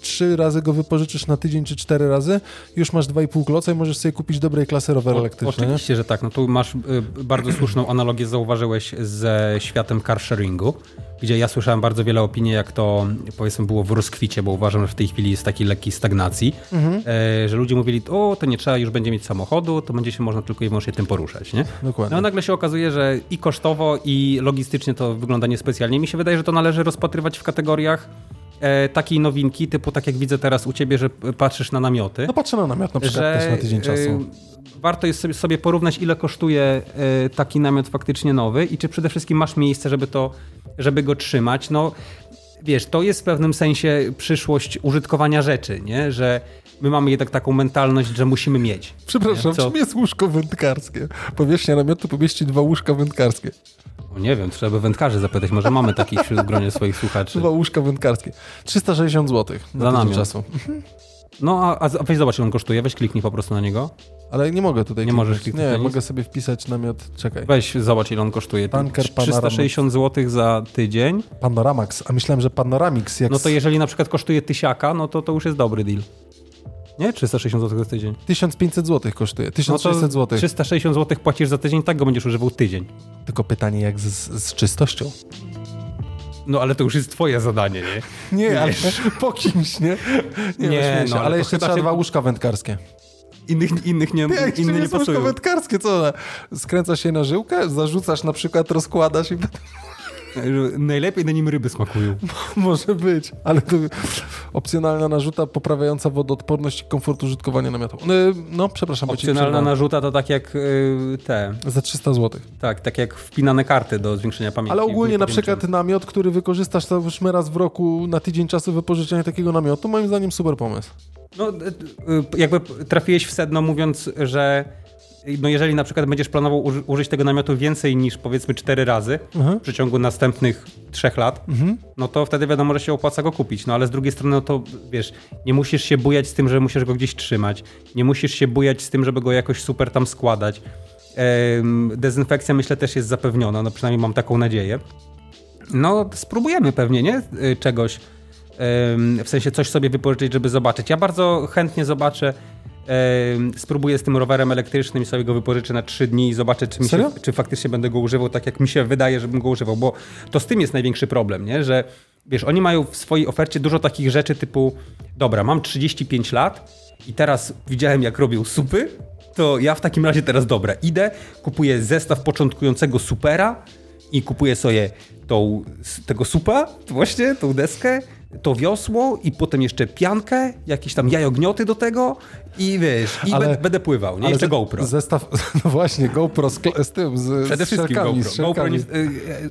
trzy razy go wypożyczysz na tydzień czy cztery razy, już masz 2,5 kloca i możesz sobie kupić dobrej klasy rower O, elektryczny, nie? Oczywiście, że tak. No tu masz y, bardzo słuszną analogię, zauważyłeś ze światem car sharingu, gdzie ja słyszałem bardzo wiele opinii, jak to powiedzmy było w rozkwicie, bo uważam, że w tej chwili jest takiej lekkiej stagnacji, Mhm. e, że ludzie mówili, o, to nie trzeba już będzie mieć samochodu, to będzie się można tylko i wyłącznie tym poruszać, nie? Dokładnie. No nagle się okazuje, że i kosztowo, i logistycznie to wygląda niespecjalnie. Mi się wydaje, że to należy rozpatrywać w kategoriach e, takiej nowinki, typu tak jak widzę teraz u ciebie, że patrzysz na namioty No patrzę na namiot na przykład też na tydzień e, czasu. warto jest sobie, sobie porównać, ile kosztuje e, taki namiot faktycznie nowy i czy przede wszystkim masz miejsce, żeby, to, żeby go trzymać. No, wiesz, to jest w pewnym sensie przyszłość użytkowania rzeczy, nie? że my mamy jednak taką mentalność, że musimy mieć. Przepraszam, Nie? Co? czym jest łóżko wędkarskie? Powierzchnia namiotu pomieści dwa łóżka wędkarskie. O, nie wiem, trzeba by wędkarzy zapytać, może mamy takich wśród gronie swoich słuchaczy. Dwa łóżka wędkarskie. 360 zł na Za tydzień namiot. czasu. No, a, a weź zobacz, ile on kosztuje, weź kliknij po prostu na niego. Ale nie mogę tutaj Nie kliknąć. możesz kliknąć Nie, mogę sobie wpisać namiot, czekaj. Weź, zobacz ile on kosztuje. Tanker 360 zł za tydzień. Panoramax, a myślałem, że Panoramix jak No to jeżeli na przykład kosztuje tysiaka, no to to już jest dobry deal. Nie? 360 zł za tydzień. 1500 zł kosztuje, No to 1600 zł. 360 zł płacisz za tydzień, tak go będziesz używał tydzień. Tylko pytanie jak z, z czystością. No ale to już jest twoje zadanie, nie? Nie, ale po kimś, nie? Nie, Nie, nie no, ale ale jeszcze trzeba się- dwa łóżka wędkarskie. Innych, innych nie, Jak inne nie łóżko pasują. wędkarskie? Co? Skręcasz się na żyłkę, zarzucasz na przykład, rozkładasz i Najlepiej na nim ryby smakują. może być. Ale to opcjonalna narzuta poprawiająca wodoodporność i komfort użytkowania namiotu. No, No, przepraszam, Opcjonalna narzuta to tak jak y, te, Za 300 zł. tak, tak jak wpinane karty do zwiększenia pamięci. Ale ogólnie Nie na przykład czym. namiot, który wykorzystasz to już raz w roku na tydzień czasu wypożyczenia takiego namiotu, moim zdaniem super pomysł. No, y, jakby trafiłeś w sedno mówiąc, że no jeżeli na przykład będziesz planował uży- użyć tego namiotu więcej niż powiedzmy cztery razy Mhm. w przeciągu następnych trzech lat, no to wtedy wiadomo, że się opłaca go kupić. No ale z drugiej strony, no to wiesz, nie musisz się bujać z tym, że musisz go gdzieś trzymać. Nie musisz się bujać z tym, żeby go jakoś super tam składać. Dezynfekcja myślę też jest zapewniona, no przynajmniej mam taką nadzieję. No, spróbujemy pewnie, nie? Y, Czegoś. W sensie coś sobie wypożyczyć, żeby zobaczyć. Ja bardzo chętnie zobaczę. Ym, Spróbuję z tym rowerem elektrycznym i sobie go wypożyczę na trzy dni i zobaczę, czy, się, czy faktycznie będę go używał tak, jak mi się wydaje, żebym go używał. Bo to z tym jest największy problem, nie? Że wiesz, oni mają w swojej ofercie dużo takich rzeczy typu dobra, mam 35 lat i teraz widziałem, jak robią supy, to ja w takim razie teraz dobra, idę, kupuję zestaw początkującego supera i kupuję sobie tą, tego supa, właśnie tą deskę, to wiosło i potem jeszcze piankę, jakieś tam jajognioty do tego i wiesz, i Ale- będę, pływał, nie? Jeszcze ze- GoPro. Zestaw, no właśnie, GoPro z, z tym, z, Przede z wszystkim GoPro. z GoPro nie, y,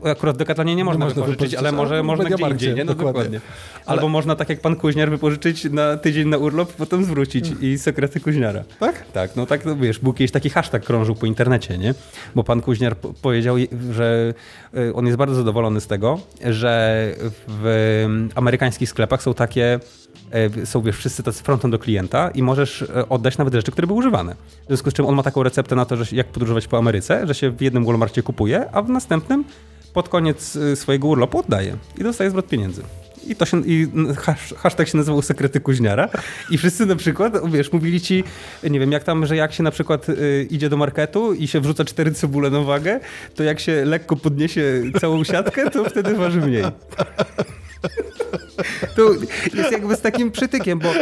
y, akurat w Decathlanie nie można można wypożyczyć, wypożyczyć, ale ale może w można gdzie indziej, nie? No dokładnie. dokładnie. Albo można tak jak pan Kuźniar wypożyczyć na tydzień na urlop, potem zwrócić i sekrety Kuźniara. Tak? Tak, no tak, no wiesz, był kiedyś taki hashtag krążył po internecie, nie? Bo pan Kuźniar po- powiedział, że y, on jest bardzo zadowolony z tego, że w amerykańskich sklepach są takie y, są wiesz, wszyscy tacy frontem do klienta i możesz y, oddać nawet rzeczy, które były używane. W związku z czym on ma taką receptę na to, że jak podróżować po Ameryce, że się w jednym Walmarcie kupuje, a w następnym pod koniec y, swojego urlopu oddaje i dostaje zwrot pieniędzy. I to się, i hashtag się nazywał Sekrety Kuźniara i wszyscy na przykład, wiesz, mówili ci, nie wiem, jak tam, że jak się na przykład y, idzie do marketu i się wrzuca cztery cebule na wagę, to jak się lekko podniesie całą siatkę, to wtedy waży mniej. To jest jakby z takim przytykiem, bo e, e,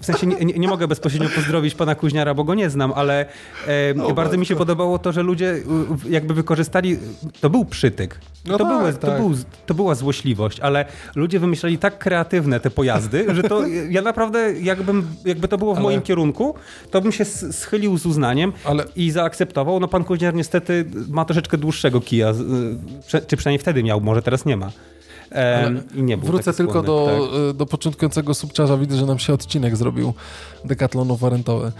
w sensie nie, nie, mogę bezpośrednio pozdrowić pana Kuźniara, bo go nie znam, ale e, bardzo mi się podobało to, że ludzie jakby wykorzystali, to był przytyk. No to, tak, była, tak. to, był, to była złośliwość, ale ludzie wymyślali tak kreatywne te pojazdy, że to ja naprawdę jakbym, jakby to było w Ale- moim kierunku, to bym się schylił z uznaniem Ale- i zaakceptował. No pan Kuźniar niestety ma troszeczkę dłuższego kija, czy przynajmniej wtedy miał, może teraz nie ma. Nie był Wrócę tylko skłonny, do, tak. y, do początkującego subczarza. Widzę, że nam się odcinek zrobił Decathlonu warentowy.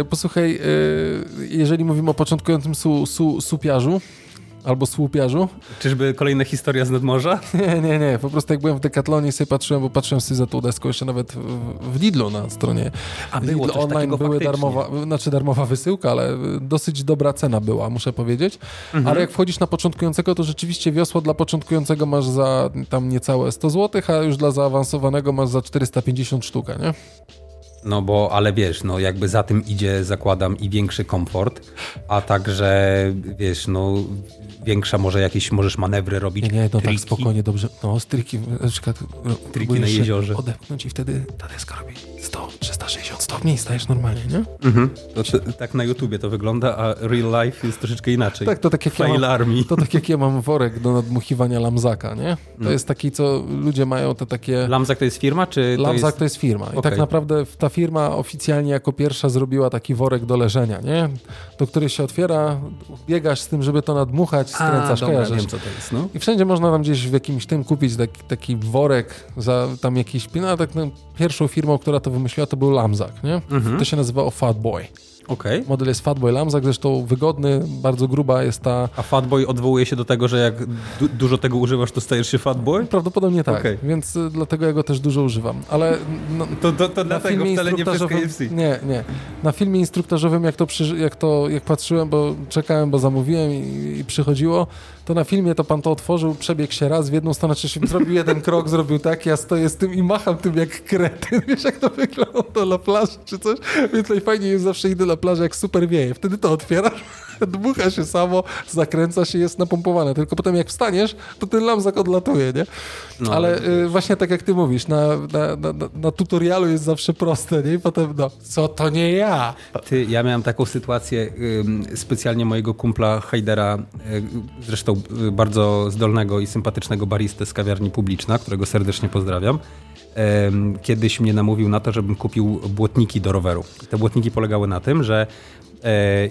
Y, Posłuchaj, y, jeżeli mówimy o początkującym su, su, supiarzu, albo słupiarzu, Czyżby kolejna historia z nadmorza? nie, nie, nie, po prostu jak byłem w Decathlonie sobie patrzyłem, bo patrzyłem sobie za tą deską jeszcze nawet w, w Lidlu na stronie A było Lidl online były faktycznie. darmowa, znaczy darmowa wysyłka, ale dosyć dobra cena była, muszę powiedzieć. Mhm. Ale jak wchodzisz na początkującego, to rzeczywiście wiosło dla początkującego masz za tam niecałe 100 zł, a już dla zaawansowanego masz za 450 sztukę, nie? No bo, ale wiesz, no jakby za tym idzie, zakładam, i większy komfort, a także, wiesz, no większa może jakieś, możesz manewry robić, Nie, nie, no triki. tak spokojnie, dobrze. No, stryki, na przykład Triki próbujesz na jeziorze. Odepchnąć i wtedy ta deska robi 100, 360 stopni i stajesz normalnie, nie? Mhm. To, to, tak na YouTubie to wygląda, a real life jest troszeczkę inaczej. Tak, to tak jak ja Fail mam, Army. to tak jak ja mam worek do nadmuchiwania lamzaka, nie? To No. jest taki, co ludzie mają te takie... Lamzak to jest firma, czy to Lamzak jest... to jest firma. I Okej. tak naprawdę ta firma oficjalnie jako pierwsza zrobiła taki worek do leżenia, nie? Do który się otwiera, biegasz z tym, żeby to nadmuchać, skręcasz, dobra, kojarzysz. wiem co to jest, no. I wszędzie można tam gdzieś w jakimś tym kupić taki, taki worek za tam jakiś... No, tak, no, pierwszą firmą, która to wymyśliła, to był Lamzak, nie? Mhm. To się nazywało Fat Boy. Okej. Model jest Fatboy Lamzak, zresztą wygodny, bardzo gruba jest ta... A Fatboy odwołuje się do tego, że jak du dużo tego używasz, to stajesz się Fatboy? Prawdopodobnie tak, Okej. więc y, dlatego ja go też dużo używam. Ale no, To, to, to na dlatego wcale nie przez. KFC. Nie, nie. Na filmie instruktażowym, jak to, przy, jak to jak patrzyłem, bo czekałem, bo zamówiłem i, i przychodziło, to na filmie to pan to otworzył, przebiegł się raz w jedną stronę, czy się zrobił jeden krok, zrobił tak, ja stoję z tym i macham tym jak kretyn. Wiesz, jak to wygląda na plaży czy coś? Więc najfajniej jest zawsze idę na plażę, jak super wieje. Wtedy to otwierasz, dmucha się samo, zakręca się, jest napompowane. Tylko potem jak wstaniesz, to ten lamzak odlatuje, nie? No, Ale y, właśnie tak jak ty mówisz, na, na, na, na- tutorialu jest zawsze proste, nie? I potem, no, co to nie ja? Ty, ja miałem taką sytuację ym, specjalnie mojego kumpla Hajdera, y, zresztą y, bardzo zdolnego i sympatycznego baristę z kawiarni Publiczna, którego serdecznie pozdrawiam. Kiedyś mnie namówił na to, żebym kupił błotniki do roweru. Te błotniki polegały na tym, że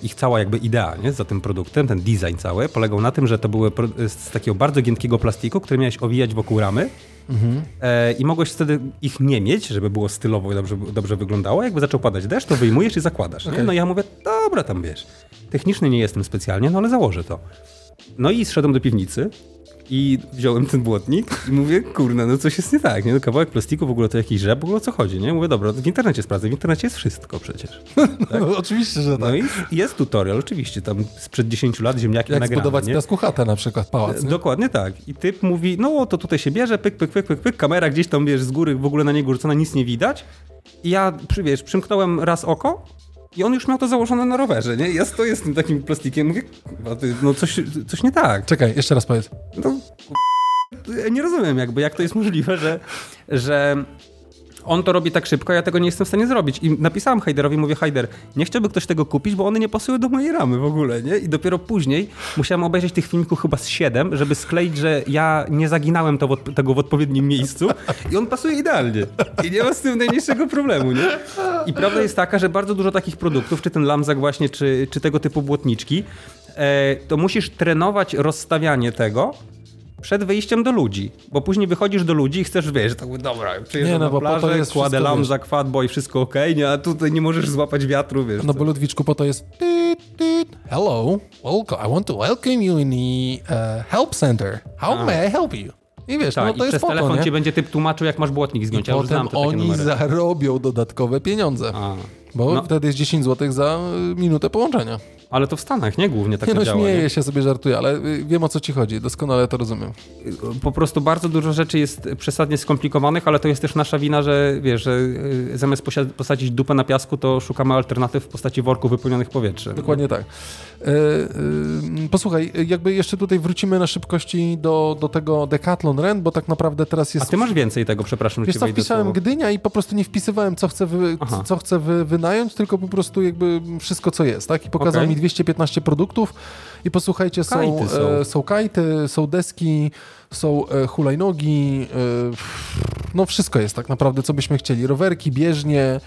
ich cała jakby idea nie, za tym produktem, ten design cały, polegał na tym, że to były pro- z takiego bardzo giętkiego plastiku, który miałeś owijać wokół ramy e, i mogłeś wtedy ich nie mieć, żeby było stylowo i dobrze, dobrze wyglądało. Jakby zaczął padać deszcz, to wyjmujesz i zakładasz. Okej. No ja mówię, dobra, tam wiesz. Techniczny nie jestem specjalnie, no ale założę to. No i zszedłem do piwnicy i wziąłem ten błotnik i mówię, kurna, no coś jest nie tak, nie? No kawałek plastiku, w ogóle to jakiś rzep, w ogóle o co chodzi, nie? Mówię, dobra, w internecie sprawdzę, w internecie jest wszystko przecież. No, oczywiście, że tak. No i jest tutorial, oczywiście, tam sprzed 10 lat ziemniaki jak nagrane, zbudować z piasku chatę na przykład, pałac, nie? Dokładnie tak. I typ mówi, no to tutaj się bierze, pyk, pyk, pyk, pyk, pyk, kamera gdzieś tam, wiesz, z góry w ogóle na niego rzucona, nic nie widać. I ja, wiesz, przymknąłem raz oko i on już miał to założone na rowerze, nie? Ja stoję z tym takim plastikiem, mówię, ty, no coś, coś nie tak. Czekaj, jeszcze raz powiedz. No, ja nie rozumiem jakby, jak to jest możliwe, że, że on to robi tak szybko, ja tego nie jestem w stanie zrobić. I napisałem Hajderowi, mówię, Hajder, nie chciałby ktoś tego kupić, bo one nie pasują do mojej ramy w ogóle, nie? I dopiero później musiałem obejrzeć tych filmików chyba z 7, żeby skleić, że ja nie zaginałem to w tego w odpowiednim miejscu i on pasuje idealnie. I nie ma z tym najmniejszego problemu, nie? I prawda jest taka, że bardzo dużo takich produktów, czy ten lamzak właśnie, czy, czy tego typu błotniczki, e, to musisz trenować rozstawianie tego, przed wyjściem do ludzi, bo później wychodzisz do ludzi i chcesz, wiesz, tak dobra, przyjeżdżam Nie, no, na bo po to plażę, jest kładę wszystko, lamzak, fatboy, wszystko okej, nie, a tutaj nie możesz złapać wiatru, wiesz. No co. bo Ludwiczku po to jest. Hello, welcome. I want to welcome you in the uh, help center. How may I help you? I wiesz, tak, no i to jest przez telefon nie? ci będzie typ tłumaczył, jak masz błotnik zgiąć, ja już Potem oni zarobią dodatkowe pieniądze. A, Bo No. wtedy jest 10 zł za y, minutę połączenia. ale to w Stanach, nie? Głównie tak Nie no, działa, śmieję nie? się sobie, żartuję, ale y, wiem o co ci chodzi. Doskonale to rozumiem. Po prostu bardzo dużo rzeczy jest przesadnie skomplikowanych, ale to jest też nasza wina, że wiesz, że y, zamiast posadzić dupę na piasku, to szukamy alternatyw w postaci worków wypełnionych powietrzem. Dokładnie tak. E, posłuchaj, jakby jeszcze tutaj wrócimy na szybkości do, do tego Decathlon Rent, bo tak naprawdę teraz A jest... ty masz więcej tego, przepraszam, Wiesz co, wpisałem. Gdynia i po prostu nie wpisywałem, co chcę, wy, co chcę wy, wynająć, tylko po prostu jakby wszystko, co jest, tak? I pokazał Okej. mi 215 produktów i posłuchajcie, są, Kajty są. e, są kajty, są deski, są e, hulajnogi, e, no wszystko jest tak naprawdę, co byśmy chcieli. Rowerki, bieżnie,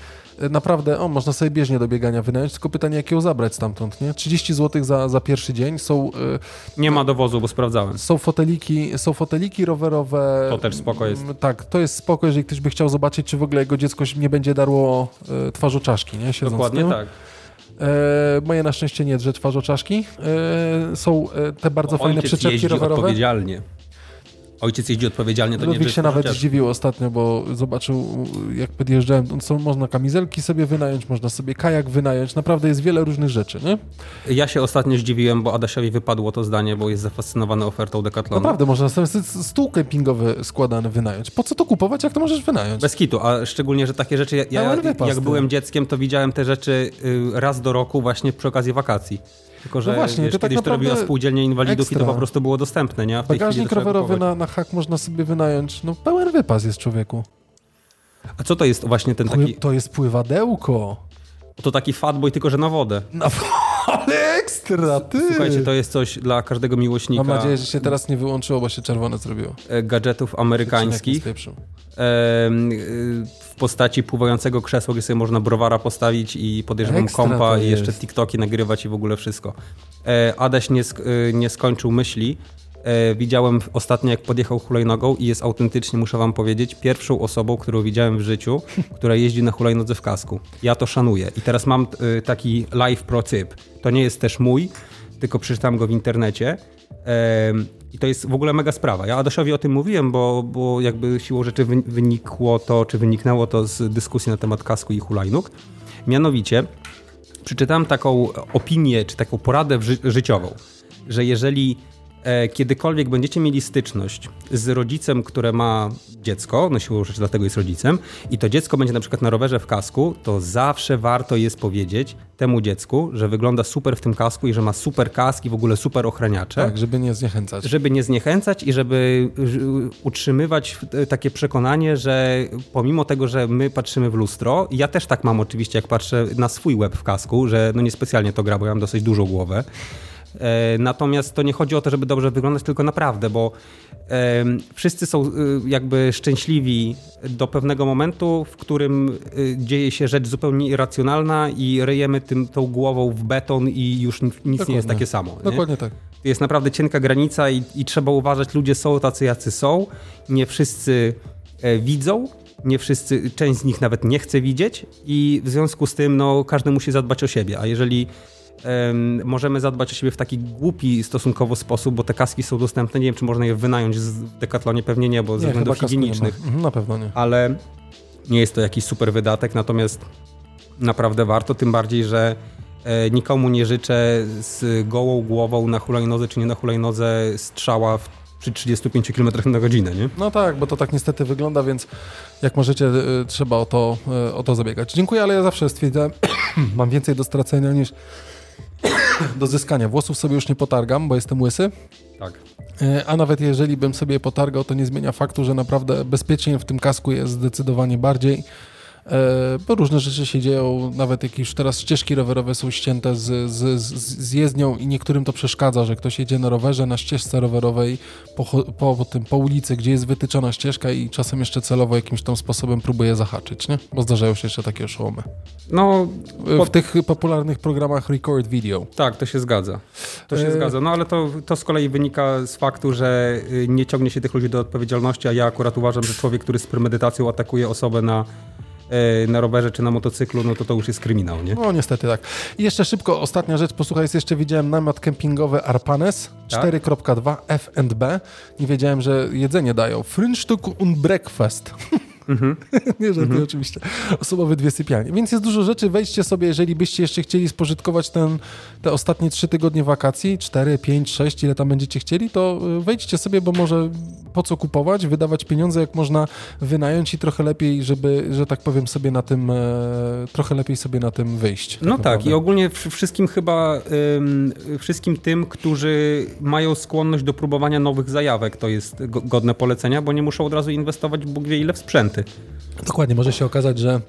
naprawdę, o, można sobie bieżnie do biegania wynająć, tylko pytanie, jak ją zabrać stamtąd, nie? 30 zł za, za pierwszy dzień, są, e, Nie ma dowozu, bo sprawdzałem. są foteliki, są foteliki rowerowe. To też spoko jest. Mm, Tak, to jest spoko, jeżeli ktoś by chciał zobaczyć, czy w ogóle jego dziecko nie będzie darło e, twarzoczaszki, nie? Siedząc Dokładnie tak. E, moje na szczęście nie drze twarzoczaszki. E, są e, te bardzo fajne Ojciec przyczepki jeździ rowerowe. odpowiedzialnie. Ojciec jeździ odpowiedzialnie, to nie Ludwik się tylko nawet chociaż- zdziwił ostatnio, bo zobaczył, jak podjeżdżałem, są, można kamizelki sobie wynająć, można sobie kajak wynająć, naprawdę jest wiele różnych rzeczy, nie? Ja się ostatnio zdziwiłem, bo Adasiowi wypadło to zdanie, bo jest zafascynowany ofertą Decathlonu. Naprawdę, można sobie stół kempingowy składany wynająć. Po co to kupować, jak to możesz wynająć? Bez kitu, a szczególnie, że takie rzeczy, ja, ja wypas, jak byłem dzieckiem, to widziałem te rzeczy y, raz do roku właśnie przy okazji wakacji. Tylko, że No właśnie, wiesz, to tak kiedyś to robiła spółdzielnia inwalidów i to ekstra. po prostu było dostępne, nie? A w tej Bagażnik rowerowy na, na hak można sobie wynająć. No pełen wypas jest człowieku. A co to jest właśnie ten taki, To jest pływadełko. to taki fatboy, tylko że na wodę. No, ale ekstra, ty! Słuchajcie, to jest coś dla każdego miłośnika Mam nadzieję, że się teraz nie wyłączyło, bo się czerwone zrobiło. e, gadżetów amerykańskich. y, w postaci pływającego krzesła, gdzie sobie można browara postawić i podejrzewam Ekstra kompa i jeszcze. TikToki nagrywać i w ogóle wszystko. E, Adaś nie, sk- nie skończył myśli. E, widziałem ostatnio, jak podjechał hulajnogą i jest autentycznie, muszę wam powiedzieć, pierwszą osobą, którą widziałem w życiu, która jeździ na hulajnodze w kasku. Ja to szanuję. I teraz mam e, taki live pro tip. To nie jest też mój, tylko przeczytałem go w internecie. I to jest w ogóle mega sprawa. Ja Adasiowi o tym mówiłem, bo, bo jakby siłą rzeczy wynikło to, czy wyniknęło to z dyskusji na temat kasku i hulajnóg. Mianowicie przeczytałem taką opinię, czy taką poradę ży życiową, że jeżeli kiedykolwiek będziecie mieli styczność z rodzicem, które ma dziecko, no siłą rzeczy dlatego jest rodzicem, i to dziecko będzie na przykład na rowerze w kasku, to zawsze warto jest powiedzieć temu dziecku, że wygląda super w tym kasku i że ma super kask i w ogóle super ochraniacze. Tak, żeby nie zniechęcać. Żeby nie zniechęcać i żeby utrzymywać takie przekonanie, że pomimo tego, że my patrzymy w lustro, ja też tak mam oczywiście, jak patrzę na swój łeb w kasku, że no niespecjalnie to gra, bo ja mam dosyć dużą głowę, E, natomiast to nie chodzi o to, żeby dobrze wyglądać, tylko naprawdę, bo wszyscy są y, jakby szczęśliwi do pewnego momentu, w którym y, dzieje się rzecz zupełnie irracjonalna i ryjemy tym, tą głową w beton i już nic Dokładnie. nie jest takie samo. Dokładnie nie? tak. Jest naprawdę cienka granica i, i trzeba uważać, ludzie są tacy, jacy są. Nie wszyscy e, widzą, nie wszyscy, część z nich nawet nie chce widzieć i w związku z tym no, każdy musi zadbać o siebie, a jeżeli możemy zadbać o siebie w taki głupi stosunkowo sposób, bo te kaski są dostępne. Nie wiem, czy można je wynająć w Decathlonie, pewnie nie, bo ze względów higienicznych. Mhm, na pewno nie. Ale nie jest to jakiś super wydatek, natomiast naprawdę warto, tym bardziej, że e, nikomu nie życzę z gołą głową na hulajnodze czy nie na hulajnodze strzała w przy 35 km na godzinę, nie? No tak, bo to tak niestety wygląda, więc jak możecie, y, trzeba o to, y, o to zabiegać. Dziękuję, ale ja zawsze stwierdzam, mam więcej do stracenia niż do zyskania. Włosów sobie już nie potargam, bo jestem łysy. Tak. E, a nawet jeżeli bym sobie potargał, to nie zmienia faktu, że naprawdę bezpiecznie w tym kasku jest zdecydowanie bardziej. E, bo różne rzeczy się dzieją, nawet jak już teraz ścieżki rowerowe są ścięte z, z, z jezdnią i niektórym to przeszkadza, że ktoś jedzie na rowerze, na ścieżce rowerowej po, po, tym, po ulicy, gdzie jest wytyczona ścieżka i czasem jeszcze celowo jakimś tam sposobem próbuje zahaczyć, nie? Bo zdarzają się jeszcze takie oszołomy. No, w tych popularnych programach Record Video. Tak, to się zgadza. To się e... zgadza. No ale to, to z kolei wynika z faktu, że y, nie ciągnie się tych ludzi do odpowiedzialności, a ja akurat uważam, że człowiek, który z premedytacją atakuje osobę na E, na rowerze czy na motocyklu, no to to już jest kryminał, nie? No niestety tak. I jeszcze szybko, ostatnia rzecz, posłuchaj, jeszcze widziałem namiot kempingowy Arpanes tak? 4.2 F&B. Nie wiedziałem, że jedzenie dają. Frühstück und Breakfast. Mhm. nie żartuję mhm. oczywiście. Osobowe dwie sypialnie. Więc jest dużo rzeczy. Wejdźcie sobie, jeżeli byście jeszcze chcieli spożytkować ten, te ostatnie trzy tygodnie wakacji, cztery, pięć, sześć, ile tam będziecie chcieli, to y, wejdźcie sobie, bo może po co kupować, wydawać pieniądze, jak można wynająć i trochę lepiej, żeby, że tak powiem, sobie na tym, e, trochę lepiej sobie na tym wyjść. Tak no naprawdę. tak i ogólnie wszystkim chyba, ym, wszystkim tym, którzy mają skłonność do próbowania nowych zajawek, to jest godne polecenia, bo nie muszą od razu inwestować Bóg wie ile w sprzęt Dokładnie, może się okazać, że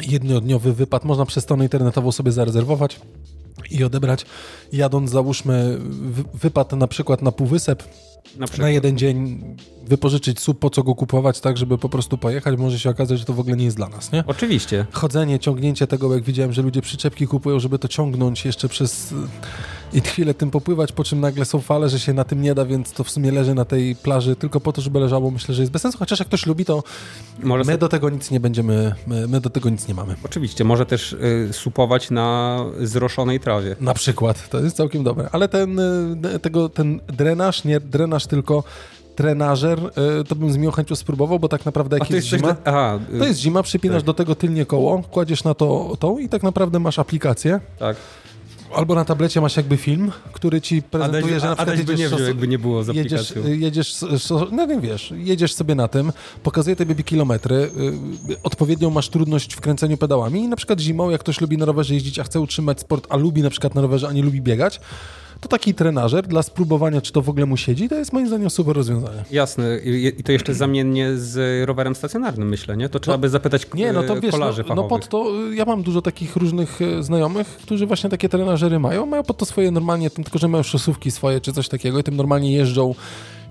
jednodniowy wypad można przez stronę internetową sobie zarezerwować i odebrać, jadąc załóżmy wypad na przykład na półwysep, na, na, jeden dzień wypożyczyć sub, po co go kupować, tak, żeby po prostu pojechać, może się okazać, że to w ogóle nie jest dla nas, nie? Oczywiście. Chodzenie, ciągnięcie tego, jak widziałem, że ludzie przyczepki kupują, żeby to ciągnąć jeszcze przez i chwilę tym popływać, po czym nagle są fale, że się na tym nie da, więc to w sumie leży na tej plaży tylko po to, żeby leżało. Myślę, że jest bez sensu, chociaż jak ktoś lubi, to może my do tego nic nie będziemy, my, my do tego nic nie mamy. Oczywiście, może też y, supować na zroszonej trawie. Na przykład, to jest całkiem dobre, ale ten, y, tego, ten drenaż, nie drenaż, tylko trenażer, y, to bym z miłą chęcią spróbował, bo tak naprawdę jak jest, jest zima, Aha, to jest zima, przypinasz tak. do tego tylnie koło, kładziesz na to tą i tak naprawdę masz aplikację. Tak. Albo na tablecie masz jakby film, który ci prezentuje, Adaś, że na przykład Adaś jedziesz... by nie wziął, jakby nie było z jedziesz, jedziesz, no wiem, wiesz, jedziesz sobie na tym, pokazuje tobie kilometry, y, odpowiednią masz trudność w kręceniu pedałami i na przykład zimą, jak ktoś lubi na rowerze jeździć, a chce utrzymać sport, a lubi na przykład na rowerze, a nie lubi biegać, to taki trenażer dla spróbowania, czy to w ogóle mu siedzi, to jest moim zdaniem super rozwiązanie. Jasne. I to jeszcze zamiennie z rowerem stacjonarnym, myślę, nie? To trzeba no, by zapytać nie, no to wiesz, kolarzy no, no pod to, ja mam dużo takich różnych e, znajomych, którzy właśnie takie trenażery mają, mają pod to swoje normalnie, tylko że mają szosówki swoje, czy coś takiego i tym normalnie jeżdżą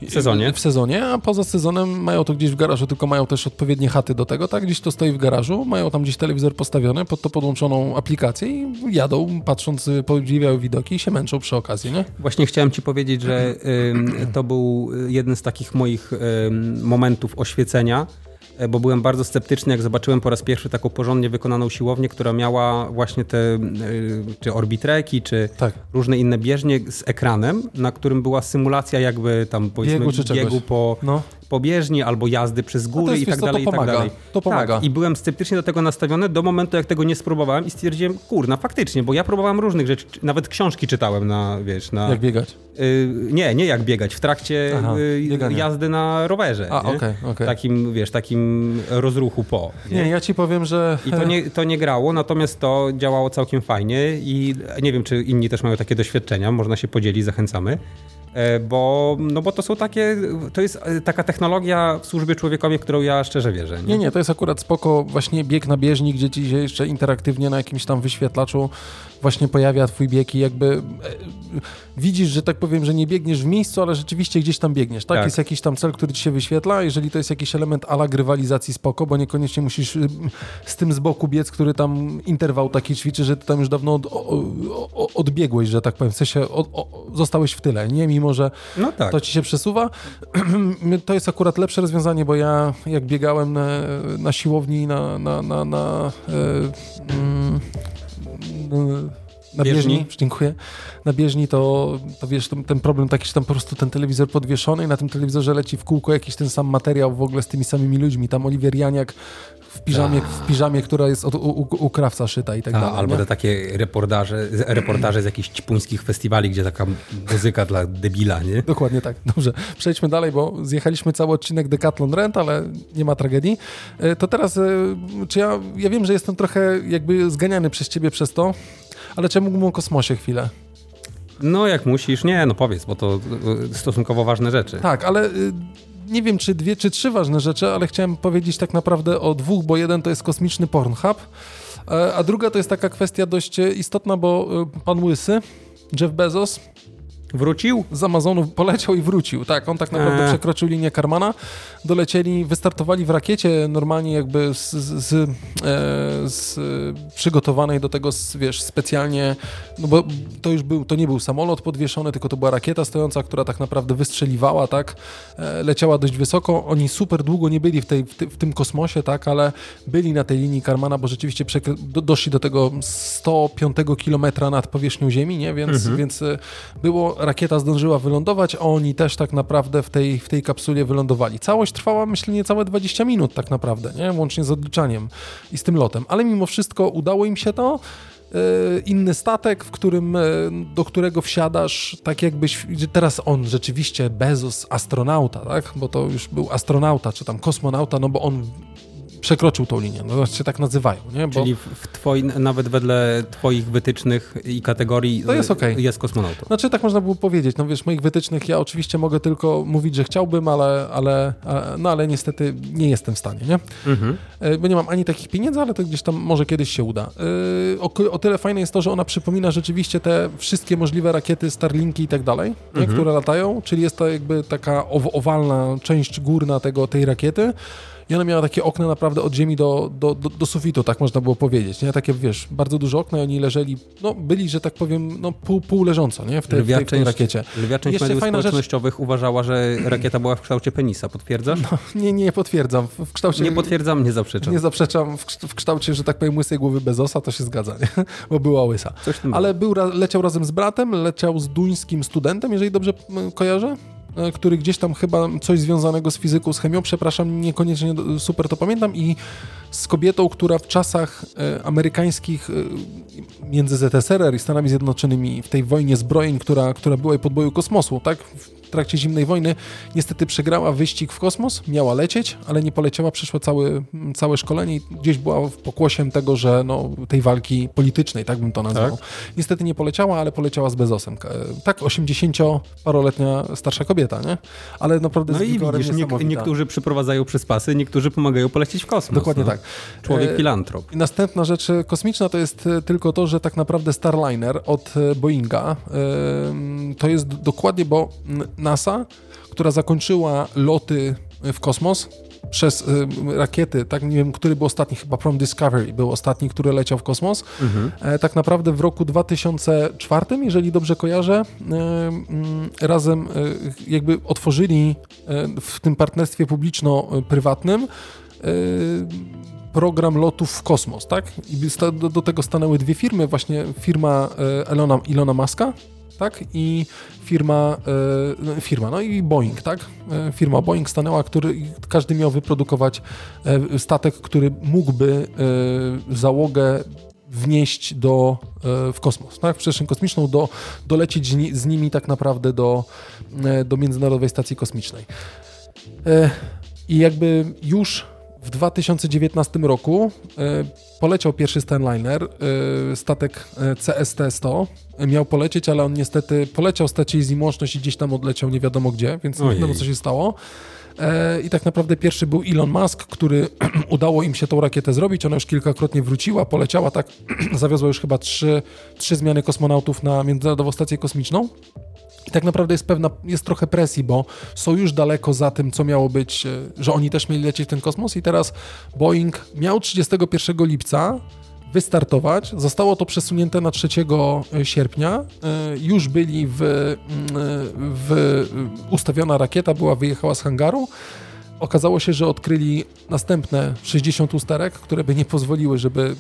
W sezonie. W sezonie, a poza sezonem mają to gdzieś w garażu, tylko mają też odpowiednie chaty do tego, tak? Gdzieś to stoi w garażu, mają tam gdzieś telewizor postawiony, pod to podłączoną aplikację i jadą, patrząc, y, podziwiają widoki i się męczą przy okazji, nie? Właśnie chciałem ci powiedzieć, że to był jeden z takich moich momentów oświecenia, E, bo byłem bardzo sceptyczny, jak zobaczyłem po raz pierwszy taką porządnie wykonaną siłownię, która miała właśnie te e, czy orbitreki, czy tak. różne inne bieżnie z ekranem, na którym była symulacja jakby tam powiedzmy biegu, biegu po, no pobieżni albo jazdy przez góry no jest, i tak dalej, to pomaga. i tak dalej. To pomaga. Tak, I byłem sceptycznie do tego nastawiony do momentu, jak tego nie spróbowałem i stwierdziłem, kurna, faktycznie, bo ja próbowałem różnych rzeczy, nawet książki czytałem na, wiesz, na... Jak biegać? Y, nie, nie jak biegać, w trakcie Aha, y, jazdy na rowerze. A, okej, okay, okay, Takim, wiesz, takim rozruchu po. Nie? nie, ja ci powiem, że... I to nie, to nie grało, natomiast to działało całkiem fajnie i nie wiem, czy inni też mają takie doświadczenia, można się podzielić, zachęcamy. E, bo, no bo to są takie, to jest e, taka technologia w służbie człowiekowi, w którą ja szczerze wierzę. Nie? nie, nie, to jest akurat spoko właśnie bieg na bieżni, gdzie ci się jeszcze interaktywnie na jakimś tam wyświetlaczu właśnie pojawia twój bieg i jakby e, widzisz, że tak powiem, że nie biegniesz w miejscu, ale rzeczywiście gdzieś tam biegniesz, tak? tak? Jest jakiś tam cel, który ci się wyświetla, jeżeli to jest jakiś element ala grywalizacji spoko, bo niekoniecznie musisz z tym z boku biec, który tam interwał taki ćwiczy, że ty tam już dawno od, o, odbiegłeś, że tak powiem, w sensie od, o, zostałeś w tyle, nie? Mimo, że no tak. to ci się przesuwa. to jest akurat lepsze rozwiązanie, bo ja jak biegałem na, na siłowni, na, na, na, na yy, yy, na bieżni, bieżni, dziękuję, na bieżni to, to wiesz, ten, ten, problem taki, że tam po prostu ten telewizor podwieszony i na tym telewizorze leci w kółko jakiś ten sam materiał w ogóle z tymi samymi ludźmi. Tam Oliwier Janiak w piżamie, w piżamie która jest od, u, u, u krawca szyta i tak dalej. Albo te takie reportaże, reportaże z jakichś ćpuńskich festiwali, gdzie taka muzyka dla debila, nie? Dokładnie tak. Dobrze, przejdźmy dalej, bo zjechaliśmy cały odcinek Decathlon Rent, ale nie ma tragedii. E, to teraz, e, czy ja, ja wiem, że jestem trochę jakby zganiany przez ciebie przez to, ale czemu mógłbym o kosmosie chwilę? No jak musisz, nie, no powiedz, bo to y, stosunkowo ważne rzeczy. Tak, ale nie wiem, czy dwie, czy trzy ważne rzeczy, ale chciałem powiedzieć tak naprawdę o dwóch, bo jeden to jest kosmiczny Pornhub, e, a druga to jest taka kwestia dość istotna, bo y, pan Łysy, Jeff Bezos, Wrócił? Z Amazonu poleciał i wrócił. Tak, on tak naprawdę eee. przekroczył linię Karmana. Dolecieli, wystartowali w rakiecie normalnie jakby z, z, e, z przygotowanej do tego, wiesz, specjalnie, no bo to już był, to nie był samolot podwieszony, tylko to była rakieta stojąca, która tak naprawdę wystrzeliwała, tak, e, leciała dość wysoko. Oni super długo nie byli w, tej, w, ty, w tym kosmosie, tak, ale byli na tej linii Karmana, bo rzeczywiście do, doszli do tego 105 kilometra nad powierzchnią Ziemi, nie, więc, mhm. więc e, rakieta zdążyła wylądować, a oni też tak naprawdę w tej, w tej kapsule wylądowali. Całość trwała, myślę, niecałe 20 minut tak naprawdę, nie? łącznie z odliczaniem i z tym lotem. Ale mimo wszystko udało im się to e, inny statek, w którym, e, do którego wsiadasz, tak jakbyś, teraz on rzeczywiście Bezos, astronauta, tak, bo to już był astronauta, czy tam kosmonauta, no bo on przekroczył tą linię. No, się tak nazywają. Nie? Bo... Czyli w twoi, nawet wedle twoich wytycznych i kategorii to jest, okay. jest kosmonautą. Znaczy tak można było powiedzieć. No wiesz, moich wytycznych ja oczywiście mogę tylko mówić, że chciałbym, ale, ale, no, ale niestety nie jestem w stanie. Nie? Mhm. E, bo nie mam ani takich pieniędzy, ale to gdzieś tam może kiedyś się uda. E, o, o tyle fajne jest to, że ona przypomina rzeczywiście te wszystkie możliwe rakiety, Starlinki i tak dalej, mhm. które latają, czyli jest to jakby taka owalna część górna tego, tej rakiety, i ona miała takie okna naprawdę od ziemi do, do, do, do, sufitu, tak można było powiedzieć, nie? Takie, wiesz, bardzo duże okna i oni leżeli, no byli, że tak powiem, no pół, pół leżąco, nie? W, te, lwia w, tej, w tej rakiecie. Lwia część mediów społecznościowych rzecz... uważała, że rakieta była w kształcie penisa, potwierdzasz? No, nie, nie potwierdzam. W kształcie... Nie potwierdzam, nie zaprzeczam. Nie zaprzeczam. W kształcie, że tak powiem, łysej głowy Bezosa, to się zgadza, nie? Bo była łysa. Ale był, leciał razem z bratem, leciał z duńskim studentem, jeżeli dobrze kojarzę. E, który gdzieś tam chyba coś związanego z fizyką, z chemią, przepraszam, niekoniecznie super to pamiętam, i z kobietą, która w czasach e, amerykańskich e, między ZSRR i Stanami Zjednoczonymi w tej wojnie zbrojeń, która, która była i podboju kosmosu, tak? trakcie zimnej wojny niestety przegrała wyścig w kosmos, miała lecieć, ale nie poleciała, przeszła cały, całe szkolenie i gdzieś była w pokłosiem tego, że no, tej walki politycznej, tak bym to nazwał. Tak? Niestety nie poleciała, ale poleciała z Bezosem. Tak, 80-paroletnia starsza kobieta, nie? Ale naprawdę no z i widzisz, nie, niektórzy przyprowadzają przez pasy, niektórzy pomagają polecieć w kosmos. Dokładnie no. tak. Człowiek e, filantrop. I następna rzecz kosmiczna to jest e, tylko to, że tak naprawdę Starliner od e, Boeinga to jest dokładnie, bo NASA, która zakończyła loty w kosmos przez y, rakiety, tak nie wiem, który był ostatni, chyba Prom Discovery był ostatni, który leciał w kosmos. Mhm. E, tak naprawdę w roku 2004, jeżeli dobrze kojarzę, e, mm, razem e, jakby otworzyli e, w tym partnerstwie publiczno-prywatnym e, program lotów w kosmos, tak? I do, do, tego stanęły dwie firmy, właśnie firma e, Elona, Ilona Muska, tak? I firma, e, firma, no i Boeing, tak? E, firma Boeing stanęła, który każdy miał wyprodukować statek, który mógłby załogę wnieść do, w kosmos, tak? w przestrzeń kosmiczną, do, dolecieć z nimi tak naprawdę do, do Międzynarodowej Stacji Kosmicznej. I jakby już w 2019 roku e, poleciał pierwszy Stanliner, e, statek e, CST-100. Miał polecieć, ale on niestety poleciał, stracił z nim łączność i gdzieś tam odleciał nie wiadomo gdzie, więc Ojej. nie wiadomo co się stało. I tak naprawdę pierwszy był Elon Musk, który udało im się tą rakietę zrobić. Ona już kilkakrotnie wróciła, poleciała tak, zawiozła już chyba trzy, trzy zmiany kosmonautów na Międzynarodową Stację Kosmiczną. I tak naprawdę jest pewna, jest trochę presji, bo są już daleko za tym, co miało być, e, że oni też mieli lecieć w ten kosmos i teraz Boeing miał 31 lipca wystartować. Zostało to przesunięte na 3 e, sierpnia. E, już byli w, mm, w ustawiona rakieta, była wyjechała z hangaru. Okazało się, że odkryli następne 60 usterek, które by nie pozwoliły, żeby,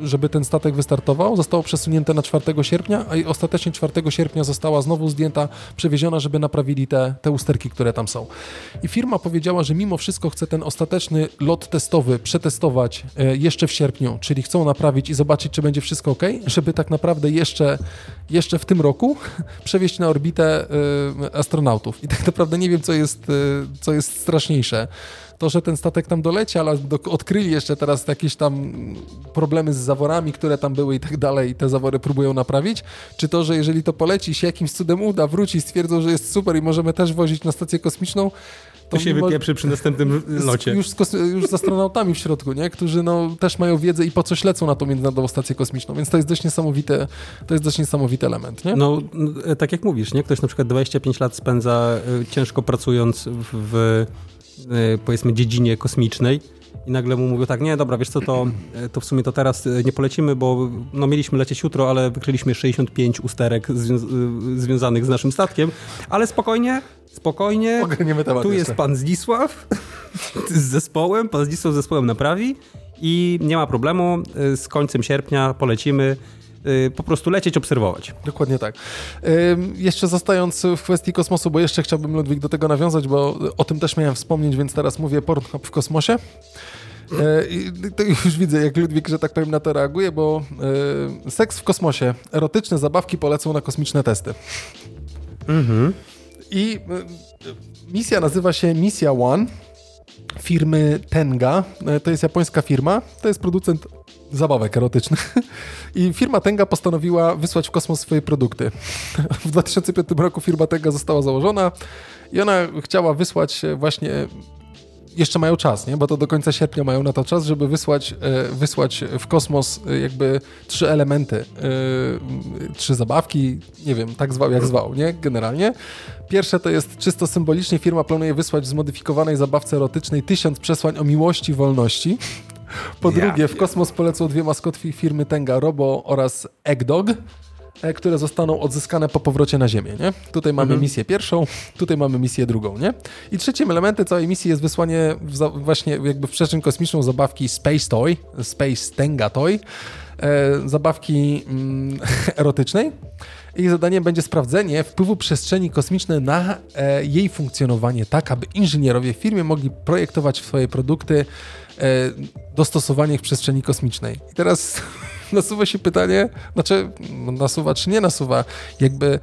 żeby ten statek wystartował. Zostało przesunięte na 4 sierpnia, a ostatecznie 4 sierpnia została znowu zdjęta, przewieziona, żeby naprawili te, te usterki, które tam są. I firma powiedziała, że mimo wszystko chce ten ostateczny lot testowy przetestować e, jeszcze w sierpniu, czyli chcą naprawić i zobaczyć, czy będzie wszystko ok, żeby tak naprawdę jeszcze, jeszcze w tym roku przewieźć na orbitę e, astronautów. I tak naprawdę nie wiem, co jest, e, co jest straszniejsze to, że ten statek tam doleci, ale do, odkryli jeszcze teraz jakieś tam problemy z zaworami, które tam były i tak dalej i te zawory próbują naprawić, czy to, że jeżeli to poleci się jakimś cudem uda, wróci, stwierdzą, że jest super i możemy też wozić na stację kosmiczną, to, to się mimo, wypieprzy przy następnym locie. Już z, już z astronautami w środku, nie? którzy no, też mają wiedzę i po coś lecą na tą Międzynarodową Stację Kosmiczną, więc to jest dość niesamowite, to jest dość niesamowity element. Nie? No, tak jak mówisz, nie? ktoś na przykład 25 lat spędza y, ciężko pracując w E, powiedzmy dziedzinie kosmicznej i nagle mu mówią tak, nie, dobra, wiesz co, to, e, to w sumie to teraz e, nie polecimy, bo no, mieliśmy lecieć jutro, ale wykryliśmy 65 usterek zwią związanych z naszym statkiem, ale spokojnie, spokojnie, tu jest pan Zdzisław z zespołem, pan Zdzisław z zespołem naprawi i nie ma problemu, z końcem sierpnia polecimy, po prostu lecieć, obserwować. Dokładnie tak. Jeszcze zostając w kwestii kosmosu, bo jeszcze chciałbym Ludwik do tego nawiązać, bo o tym też miałem wspomnieć, więc teraz mówię Pornhub w kosmosie. E, I to już widzę, jak Ludwik, że tak powiem, na to reaguje, bo seks w kosmosie, erotyczne zabawki polecą na kosmiczne testy. Mhm. I misja nazywa się Misja One firmy Tenga. To jest japońska firma, to jest producent zabawek erotycznych. I firma Tenga postanowiła wysłać w kosmos swoje produkty. W 2005 roku firma Tenga została założona i ona chciała wysłać właśnie jeszcze mają czas, nie? bo to do końca sierpnia mają na to czas, żeby wysłać, e, wysłać w kosmos e, jakby trzy elementy, e, trzy zabawki, nie wiem, tak zwał jak zwał, nie? Generalnie. Pierwsze to jest czysto symbolicznie, firma planuje wysłać w zmodyfikowanej zabawce erotycznej tysiąc przesłań o miłości wolności. Po drugie, w kosmos polecą dwie maskotki firmy Tenga Robo oraz Eggdog e, które zostaną odzyskane po powrocie na Ziemię, nie? Tutaj mamy mhm. misję pierwszą, tutaj mamy misję drugą, nie? I trzecim elementem całej misji jest wysłanie właśnie jakby w przestrzeń kosmiczną zabawki Space Toy, Space Tenga Toy, e, zabawki mm, erotycznej. Jej zadaniem będzie sprawdzenie wpływu przestrzeni kosmicznej na e, jej funkcjonowanie, tak aby inżynierowie w firmie mogli projektować swoje produkty dostosowanie ich przestrzeni kosmicznej. I teraz nasuwa się pytanie, znaczy no, nasuwa czy nie nasuwa, jakby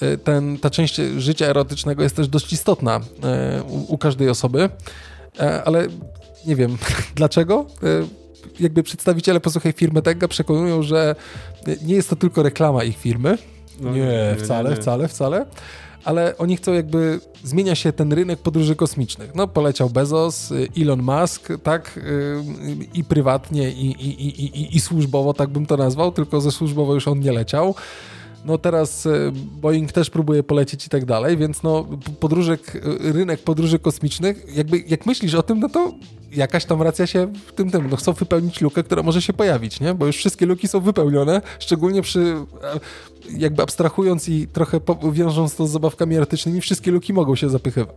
e, ten, ta część życia erotycznego jest też dość istotna e, u, u każdej osoby, ale nie wiem dlaczego. Jakby przedstawiciele, posłuchaj, firmy Tenga przekonują, że nie jest to tylko reklama ich firmy. No, nie, nie, wcale, nie, nie. wcale, wcale ale oni chcą jakby, zmienia się ten rynek podróży kosmicznych. No poleciał Bezos, y, Elon Musk, tak, y, i prywatnie, i, i, i, i, i służbowo, tak bym to nazwał, tylko ze służbowo już on nie leciał. No teraz e, Boeing też próbuje polecieć i tak dalej, więc no podróże, rynek podróży kosmicznych, jakby jak myślisz o tym, no to jakaś tam racja się w tym, tym, no chcą wypełnić lukę, która może się pojawić, nie? Bo już wszystkie luki są wypełnione, szczególnie przy jakby abstrahując i trochę wiążąc to z zabawkami erotycznymi, wszystkie luki mogą się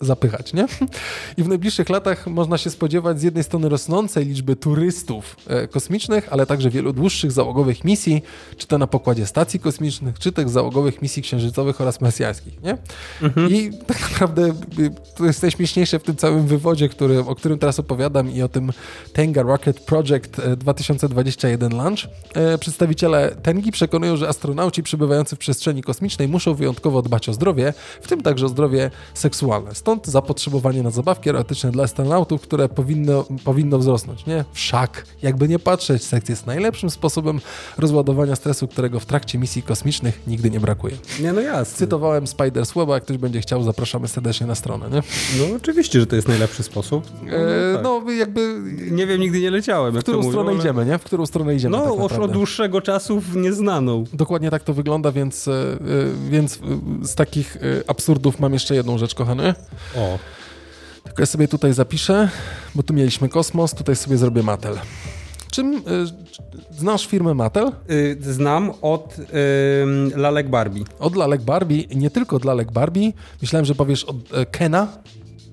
zapychać, nie? I w najbliższych latach można się spodziewać z jednej strony rosnącej liczby turystów e, kosmicznych, ale także wielu dłuższych załogowych misji, czy to na pokładzie stacji kosmicznych, czy tych załogowych misji księżycowych oraz mesjańskich, nie? Mhm. I tak naprawdę y, to jest najśmieszniejsze w tym całym wywodzie, który, o którym teraz opowiadam i o tym Tenga Rocket Project 2021 e, Launch. E, przedstawiciele Tengi przekonują, że astronauci przybywający w przestrzeni kosmicznej muszą wyjątkowo dbać o zdrowie, w tym także o zdrowie seksualne. Stąd zapotrzebowanie na zabawki erotyczne dla astronautów, które powinno, powinno wzrosnąć, nie? Wszak, jakby nie patrzeć, seks jest najlepszym sposobem rozładowania stresu, którego w trakcie misji kosmicznych nigdy nie brakuje. Nie, no jasne. Cytowałem Spider Słowa, jak ktoś będzie chciał, zapraszamy serdecznie na stronę, nie? No oczywiście, że to jest najlepszy sposób. No, e, tak. no jakby... Nie wiem, nigdy nie leciałem. W którą stronę mówią, idziemy, nie? W którą stronę idziemy No, tak od dłuższego czasu w nieznaną. Dokładnie tak to wygląda, więc, e, e, więc z takich absurdów mam jeszcze jedną rzecz, kochany. O. Tylko ja sobie tutaj zapiszę, bo tu mieliśmy kosmos, tutaj sobie zrobię Mattel. Czym y, znasz firmę Mattel? Y, znam od y, lalek Barbie. Od lalek Barbie, nie tylko od lalek Barbie. Myślałem, że powiesz od e, Kena.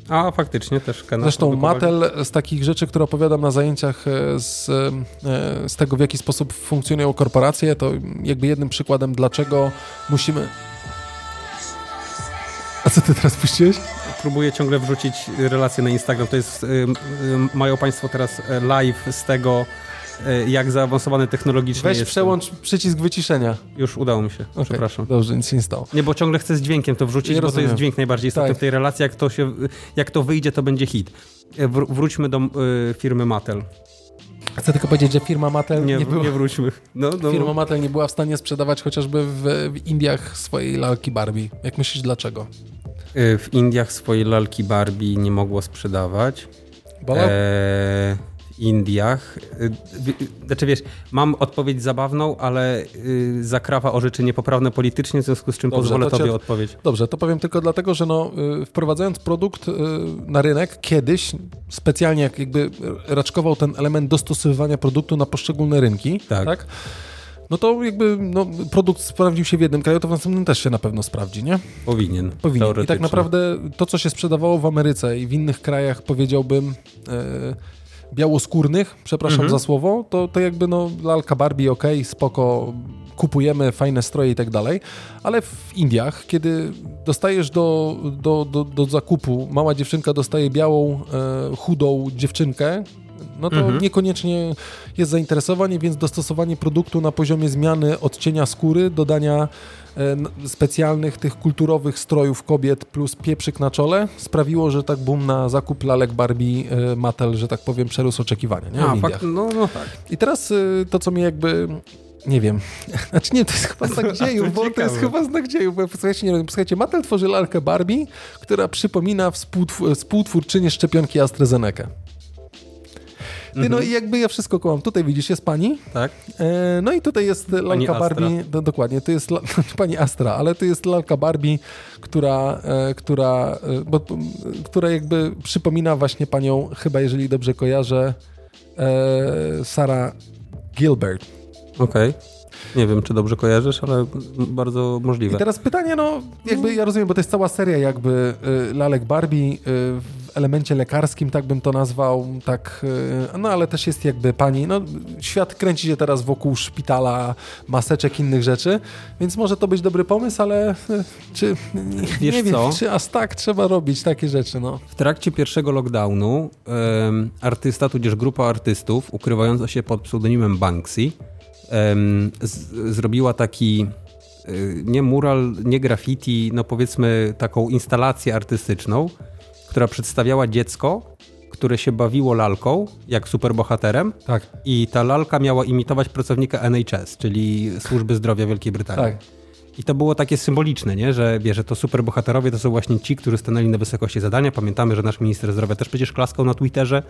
A, faktycznie też Kena. Zresztą Mattel z takich rzeczy, które opowiadam na zajęciach e, z, e, z tego, w jaki sposób funkcjonują korporacje, to jakby jednym przykładem, dlaczego musimy... A co ty teraz puściłeś? próbuję ciągle wrzucić relacje na Instagram. To jest, mają Państwo teraz e, live z tego, jak zaawansowany technologicznie Weź jest. przełącz przycisk wyciszenia. Już udało mi się, okay. przepraszam. Dobrze, nic się nie stało. Nie, bo ciągle chcę z dźwiękiem to wrzucić, bo rozumiem. to jest dźwięk najbardziej istotny tak. w tej relacji. Jak to, się, jak to wyjdzie, to będzie hit. E, wróćmy do y, firmy Mattel. Chcę tylko powiedzieć, że firma Mattel nie, nie, była, nie wróćmy. No, no. Firma Mattel nie była w stanie sprzedawać chociażby w, w Indiach swojej lalki Barbie. Jak myślisz, dlaczego? W Indiach swojej lalki Barbie nie mogło sprzedawać. Bo? E, w Indiach. Y, znaczy wiesz, mam odpowiedź zabawną, ale y, zakrawa o rzeczy niepoprawne politycznie, w związku z czym Dobrze, pozwolę tobie odpowiedzieć. Dobrze, to powiem tylko dlatego, że no, wprowadzając produkt na rynek kiedyś, specjalnie jak jakby raczkował ten element dostosowywania produktu na poszczególne rynki, tak? tak? no to jakby no, produkt sprawdził się w jednym kraju, to w następnym też się na pewno sprawdzi, nie? Powinien. Powinien. I tak naprawdę to, co się sprzedawało w Ameryce i w innych krajach, powiedziałbym, białoskórnych, przepraszam mhm. za słowo, to, to jakby no lalka Barbie, ok, spoko, kupujemy fajne stroje i tak dalej, ale w Indiach, kiedy dostajesz do, do, do, do zakupu, mała dziewczynka dostaje białą, e, chudą dziewczynkę, no to mhm. niekoniecznie jest zainteresowanie, więc dostosowanie produktu na poziomie zmiany odcienia skóry, dodania e, specjalnych tych kulturowych strojów kobiet plus pieprzyk na czole sprawiło, że tak boom na zakup lalek Barbie e, Mattel, że tak powiem, przerósł oczekiwania. Nie? A, fakt, no, no tak. I teraz e, to, co mi jakby nie wiem. Znaczy nie, to jest chyba znak dziejów, bo to jest chyba znak dziejów, bo słuchajcie, nie słuchajcie, Mattel tworzy lalkę Barbie, która przypomina współtwór, współtwórczynię szczepionki AstraZeneca. No mhm. i jakby ja wszystko kołam. Tutaj widzisz, jest pani. Tak. E, no i tutaj jest lalka Barbie. Do, dokładnie, to jest la, pani Astra, ale to jest lalka Barbie, która, e, która, e, bo, która jakby przypomina właśnie panią, chyba jeżeli dobrze kojarzę, e, Sarah Gilbert. Okej. Okay. Nie wiem, czy dobrze kojarzysz, ale bardzo możliwe. I teraz pytanie, no jakby ja rozumiem, bo to jest cała seria jakby y, lalek Barbie y, w elemencie lekarskim, tak bym to nazwał, tak, y, no ale też jest jakby pani, no świat kręci się teraz wokół szpitala, maseczek, innych rzeczy, więc może to być dobry pomysł, ale czy, Wiesz nie wiem, co? czy aż tak trzeba robić takie rzeczy, no. W trakcie pierwszego lockdownu artysta, tudzież grupa artystów ukrywająca się pod pseudonimem Banksy z, zrobiła taki y, nie mural, nie graffiti, no powiedzmy taką instalację artystyczną, która przedstawiała dziecko, które się bawiło lalką, jak superbohaterem. Tak. I ta lalka miała imitować pracownika NHS, czyli Służby Zdrowia Wielkiej Brytanii. Tak. I to było takie symboliczne, nie? że wie, że to superbohaterowie to są właśnie ci, którzy stanęli na wysokości zadania. Pamiętamy, że nasz minister zdrowia też przecież klaskał na Twitterze,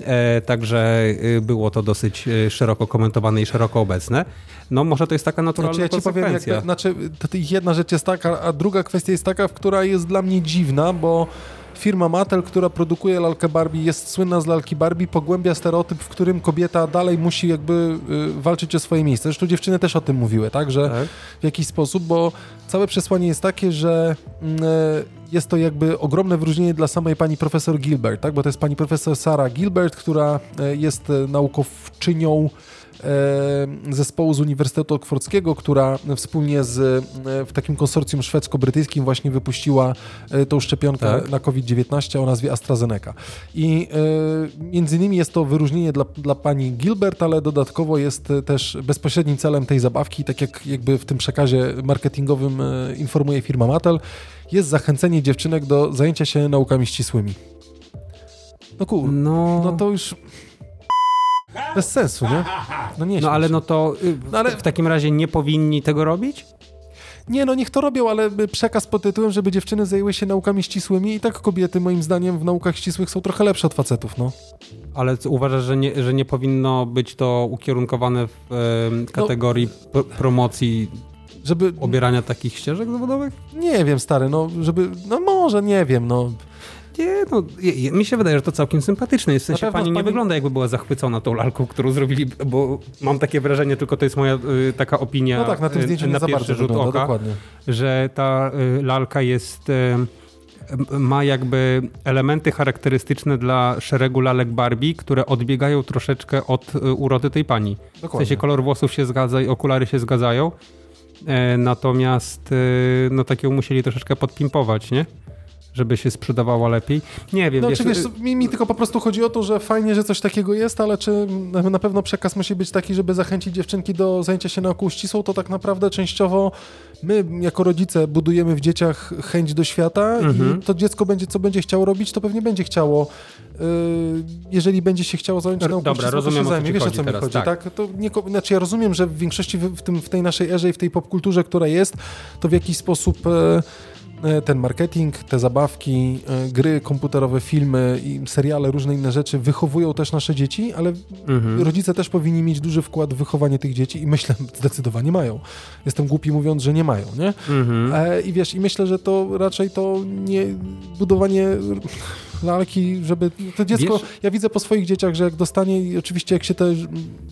e, także y, było to dosyć y, szeroko komentowane i szeroko obecne. No może to jest taka naturalna znaczy, ja ci powiem, jakby, znaczy, jedna rzecz jest taka, a druga kwestia jest taka, która jest dla mnie dziwna, bo firma Mattel, która produkuje lalkę Barbie, jest słynna z lalki Barbie, pogłębia stereotyp, w którym kobieta dalej musi jakby y, walczyć o swoje miejsce. Zresztą dziewczyny też o tym mówiły, tak, że tak. w jakiś sposób, bo całe przesłanie jest takie, że mm, y, jest to jakby ogromne wyróżnienie dla samej pani profesor Gilbert, tak, bo to jest pani profesor Sara Gilbert, która y, jest naukowczynią zespołu z Uniwersytetu Oksfordzkiego, która wspólnie z, e, w takim konsorcjum szwedzko-brytyjskim właśnie wypuściła e, tą szczepionkę tak. na COVID-19 o nazwie AstraZeneca. I e, między innymi jest to wyróżnienie dla, dla pani Gilbert, ale dodatkowo jest też bezpośrednim celem tej zabawki, tak jak jakby w tym przekazie marketingowym informuje firma Mattel, jest zachęcenie dziewczynek do zajęcia się naukami ścisłymi. No kur, no, no to już bez sensu, nie? No, nie no ale no to y, no, ale... w takim razie nie powinni tego robić? Nie, no niech to robią, ale przekaz pod tytułem, żeby dziewczyny zajęły się naukami ścisłymi i tak kobiety moim zdaniem w naukach ścisłych są trochę lepsze od facetów, no. Ale uważasz, że nie, że nie powinno być to ukierunkowane w e, kategorii no, promocji żeby obierania takich ścieżek zawodowych? Nie wiem, stary, no żeby, no może, nie wiem, no nie, no, mi się wydaje, że to całkiem sympatyczne jest. W sensie pani nie pani... wygląda jakby była zachwycona tą lalką, którą zrobili, bo mam takie wrażenie, tylko to jest moja y, taka opinia no tak, na tym zdjęciu y, na nie pierwszy rzut wygląda, oka, dokładnie. że ta y, lalka jest y, ma jakby elementy charakterystyczne dla szeregu lalek Barbie, które odbiegają troszeczkę od y, urody tej pani. Dokładnie. W sensie kolor włosów się zgadza i okulary się zgadzają. E, natomiast y, no takiego musieli troszeczkę podpimpować, nie? Żeby się sprzedawała lepiej. Nie wiem. No, wiesz, czy wiesz, mi, mi, tylko po prostu chodzi o to, że fajnie, że coś takiego jest, ale czy na pewno przekaz musi być taki, żeby zachęcić dziewczynki do zajęcia się nauką ścisłą, to tak naprawdę częściowo my jako rodzice budujemy w dzieciach chęć do świata mhm. i to dziecko będzie, co będzie chciało robić, to pewnie będzie chciało yy, jeżeli będzie się chciało zająć nauką Dobra, ścisłą, rozumiem, to się zajmie. Wiesz, o co mi chodzi, tak? tak? To nie, znaczy ja rozumiem, że w większości w, tym, w tej naszej erze i w tej popkulturze, która jest, to w jakiś sposób... E, ten marketing, te zabawki, e, gry komputerowe, filmy i seriale, różne inne rzeczy wychowują też nasze dzieci, ale mhm. rodzice też powinni mieć duży wkład w wychowanie tych dzieci i myślę, zdecydowanie mają. Jestem głupi mówiąc, że nie mają, nie? Mhm. E, I wiesz, i myślę, że to raczej to nie budowanie lalki, żeby to dziecko, Wiesz? ja widzę po swoich dzieciach, że jak dostanie i oczywiście jak się też,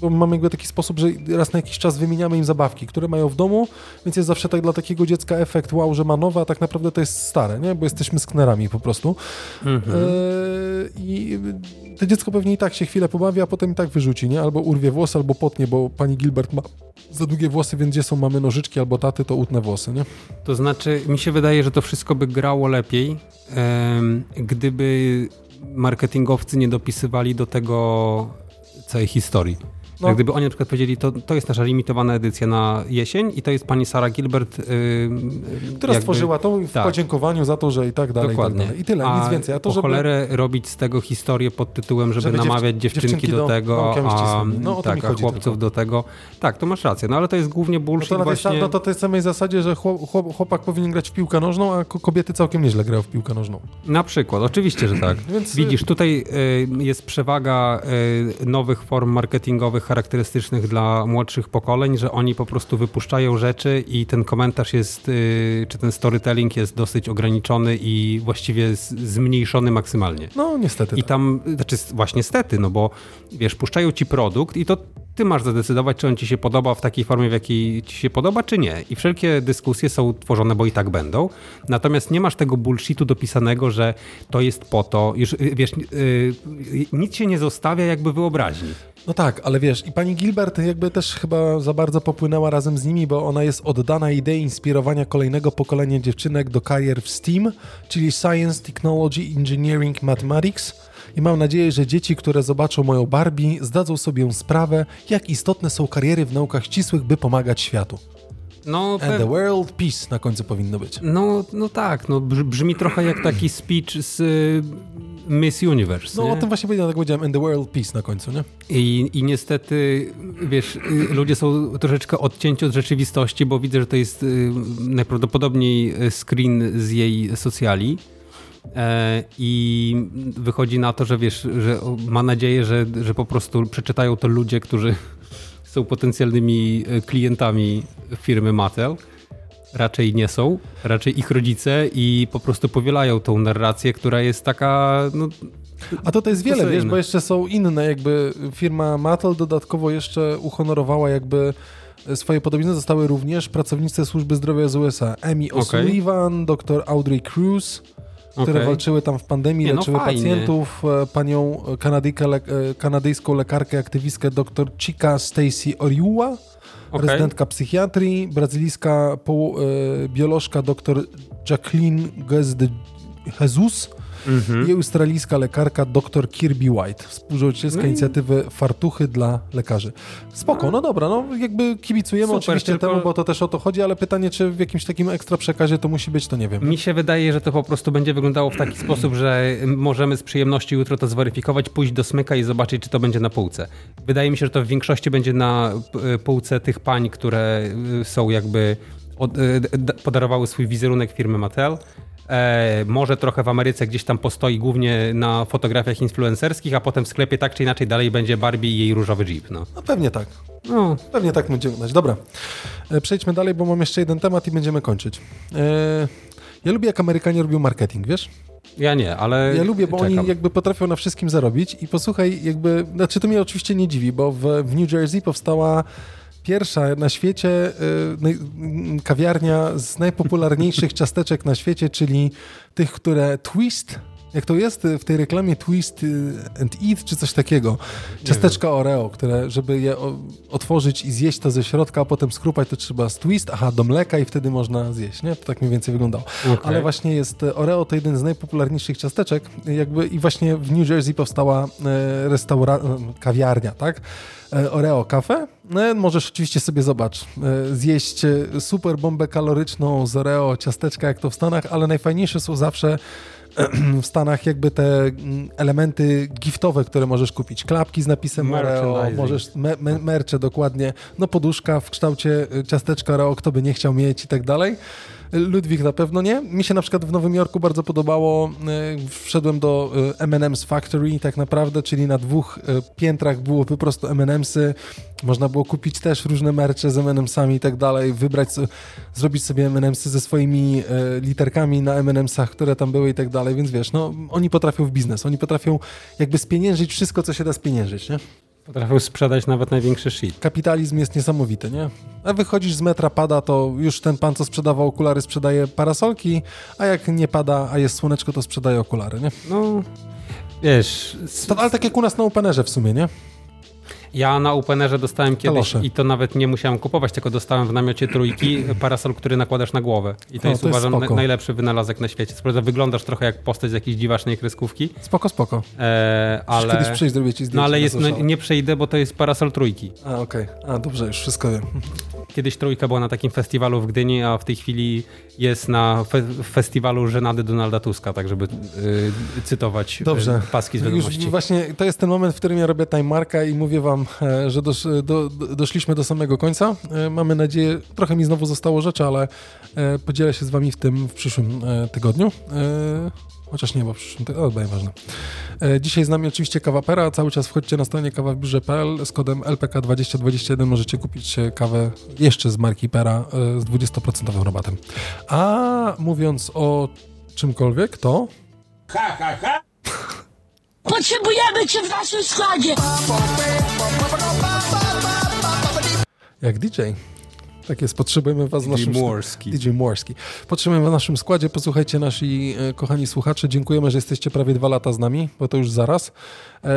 bo mamy jakby taki sposób, że raz na jakiś czas wymieniamy im zabawki, które mają w domu, więc jest zawsze tak dla takiego dziecka efekt wow, że ma nowe, a tak naprawdę to jest stare, nie? Bo jesteśmy sknerami po prostu. Mhm. E, I to dziecko pewnie i tak się chwilę pobawi, a potem i tak wyrzuci, nie? Albo urwie włosy, albo potnie, bo pani Gilbert ma za długie włosy, więc gdzie są mamy nożyczki albo taty, to utnę włosy, nie? To znaczy, mi się wydaje, że to wszystko by grało lepiej, gdyby marketingowcy nie dopisywali do tego całej historii. No. Jak gdyby oni na przykład powiedzieli, to, to jest nasza limitowana edycja na jesień i to jest pani Sara Gilbert. Yy, Która jakby, stworzyła to w tak. podziękowaniu za to, że i tak dalej. Dokładnie. I, tak dalej. I tyle, a nic więcej. A to, po żeby... cholerę robić z tego historię pod tytułem, żeby, żeby namawiać dziewczynki, dziewczynki do, do, tego, a, no, tak, a chłopców tylko. do tego. Tak, to masz rację, no ale to jest głównie bullshit no to właśnie. Tej, no to tej samej zasadzie, że chłop, chłopak powinien grać w piłkę nożną, a kobiety całkiem nieźle grają w piłkę nożną. Na przykład, oczywiście, że tak. Więc... Widzisz, tutaj y, jest przewaga y, nowych form marketingowych charakterystycznych dla młodszych pokoleń, że oni po prostu wypuszczają rzeczy i ten komentarz jest, y, czy ten storytelling jest dosyć ograniczony i właściwie zmniejszony maksymalnie. No niestety. I tak. tam, znaczy właśnie niestety, no bo wiesz, puszczają ci produkt i to ty masz zadecydować, czy on ci się podoba w takiej formie, w jakiej ci się podoba, czy nie. I wszelkie dyskusje są tworzone, bo i tak będą. Natomiast nie masz tego bullshitu dopisanego, że to jest po to, już y, wiesz, yy, nic się nie zostawia jakby wyobraźni. No tak, ale wiesz, i pani Gilbert jakby też chyba za bardzo popłynęła razem z nimi, bo ona jest oddana idei inspirowania kolejnego pokolenia dziewczynek do karier w STEAM, czyli Science, Technology, Engineering, Mathematics. I mam nadzieję, że dzieci, które zobaczą moją Barbie, zdadzą sobie sprawę, jak istotne są kariery w naukach ścisłych, by pomagać światu. No, And the world peace na końcu powinno być. No, no tak, no brzmi trochę jak taki speech z Miss Universe. No nie? o tym właśnie powiedziałem, tak powiedziałem, and the world peace na końcu, nie? I, I niestety, wiesz, y, ludzie są troszeczkę odcięci od rzeczywistości, bo widzę, że to jest y, najprawdopodobniej screen z jej socjali. E, I wychodzi na to, że wiesz, że ma nadzieję, że, że po prostu przeczytają to ludzie, którzy są potencjalnymi e, klientami firmy Mattel. Raczej nie są, raczej ich rodzice i po prostu powielają tą narrację, która jest taka. No, A to, to jest wiele, wiesz, bo jeszcze są inne, jakby firma Mattel dodatkowo jeszcze uhonorowała jakby swoje podobizny zostały również pracownicy służby zdrowia z USA. Amy O'Sullivan, okay. dr Audrey Cruz, które okay. walczyły tam w pandemii, nie, no leczyły fajnie. pacjentów. E, panią le, e, kanadyjską lekarkę, aktywistkę dr Chica Stacy Oriuła, okay. rezydentka psychiatrii, brazylijska e, biolożka dr Jacqueline Gez de Jesus, mhm. i australijska lekarka dr Kirby White, współzałożycielska no inicjatywy Fartuchy dla lekarzy. Spoko, no dobra, no jakby kibicujemy Super, oczywiście tylko... temu, bo to też o to chodzi, ale pytanie, czy w jakimś takim ekstra przekazie to musi być, to nie wiem. Mi się wydaje, że to po prostu będzie wyglądało w taki sposób, że możemy z przyjemnością jutro to zweryfikować, pójść do smyka i zobaczyć, czy to będzie na półce. Wydaje mi się, że to w większości będzie na półce tych pań, które y, są jakby y, podarowały swój wizerunek firmy Mattel E, może trochę w Ameryce gdzieś tam postoi głównie na fotografiach influencerskich, a potem w sklepie tak czy inaczej dalej będzie Barbie i jej różowy Jeep. No, no pewnie tak. No. Pewnie tak będziemy wyglądać. Dobra, e, przejdźmy dalej, bo mam jeszcze jeden temat i będziemy kończyć. E, ja lubię, jak Amerykanie robią marketing, wiesz? Ja nie, ale. Ja lubię, bo czekam. oni jakby potrafią na wszystkim zarobić. I posłuchaj, jakby. Znaczy, to mnie oczywiście nie dziwi, bo w, w New Jersey powstała pierwsza na świecie y, kawiarnia z najpopularniejszych ciasteczek na świecie, czyli tych, które twist jak to jest w tej reklamie Twist y, and Eat, czy coś takiego. Ciasteczka Oreo, które, żeby je otworzyć i zjeść to ze środka, a potem skrupać, to trzeba z twist, aha, do mleka i wtedy można zjeść, nie? To tak mniej więcej wyglądało. Okay. Ale właśnie jest e, Oreo, to jeden z najpopularniejszych ciasteczek jakby i właśnie w New Jersey powstała restaura... Kawiarnia, tak? Oreo Cafe. No, możesz oczywiście sobie, zobacz, zjeść super bombę kaloryczną z Oreo, ciasteczka jak to w Stanach, ale najfajniejsze są zawsze w Stanach jakby te mm, elementy giftowe, które możesz kupić. Klapki z napisem Oreo, możesz me, me, mercze dokładnie, no poduszka w kształcie ciasteczka Oreo, kto by nie chciał mieć i tak dalej. Ludwik na pewno nie. Mi się na przykład w Nowym Jorku bardzo podobało. Y, wszedłem do y, M&M's Factory tak naprawdę, czyli na dwóch piętrach było po prostu M&M'sy. Można było kupić też różne mercze z M&M'sami i tak dalej, wybrać, zrobić sobie M&M'sy ze swoimi literkami na M&M'sach, które tam były i tak dalej, więc wiesz, no oni potrafią w biznes, oni potrafią jakby spieniężyć wszystko, co się da spieniężyć, nie? Potrafił sprzedać nawet największy shit. Kapitalizm jest niesamowity, nie? A wychodzisz z metra, pada, to już ten pan, co sprzedawał okulary, sprzedaje parasolki, a jak nie pada, a jest słoneczko, to sprzedaje okulary, nie? No, wiesz... To, ale tak jak u nas na Openerze w sumie, nie? Ja na Openerze dostałem kiedyś Kalosze. i to nawet nie musiałem kupować, tylko dostałem w namiocie trójki parasol, który nakładasz na głowę. I to o, jest to uważam jest najlepszy wynalazek na świecie. Sprawda, wyglądasz trochę jak postać z jakiejś dziwacznej kreskówki. Spoko, spoko. E, ale... Kiedyś przyjść, zrobię ci zdjęcie. No ale jest, no, nie przejdę, bo to jest parasol trójki. A, okej. Okay. A, dobrze, już wszystko wiem. Kiedyś trójka była na takim festiwalu w Gdyni, a w tej chwili jest na fe festiwalu żenady Donalda Tuska, tak żeby y, cytować y, Dobrze. paski z wiadomości. Już właśnie to jest ten moment, w którym ja robię timemarka i mówię wam, e, że dosz, do, doszliśmy do samego końca. E, mamy nadzieję, trochę mi znowu zostało rzeczy, ale e, podzielę się z wami w tym w przyszłym tygodniu. Chociaż nie, bo w przyszłym tygodniu, ale ważne. Dzisiaj z nami oczywiście Kawapera, cały czas wchodźcie na stronie kawabiurze.pl z kodem LPK2021 możecie kupić kawę jeszcze z marki Pera z 20% rabatem. A mówiąc o czymkolwiek, to... Ha, ha, ha! Potrzebujemy cię w naszym składzie! Jak DJ. Tak jest, potrzebujemy was w naszym... DJ Morski. DJ Morski. Potrzebujemy w naszym składzie. Posłuchajcie, nasi e, kochani słuchacze, dziękujemy, że jesteście prawie dwa lata z nami, bo to już zaraz. E,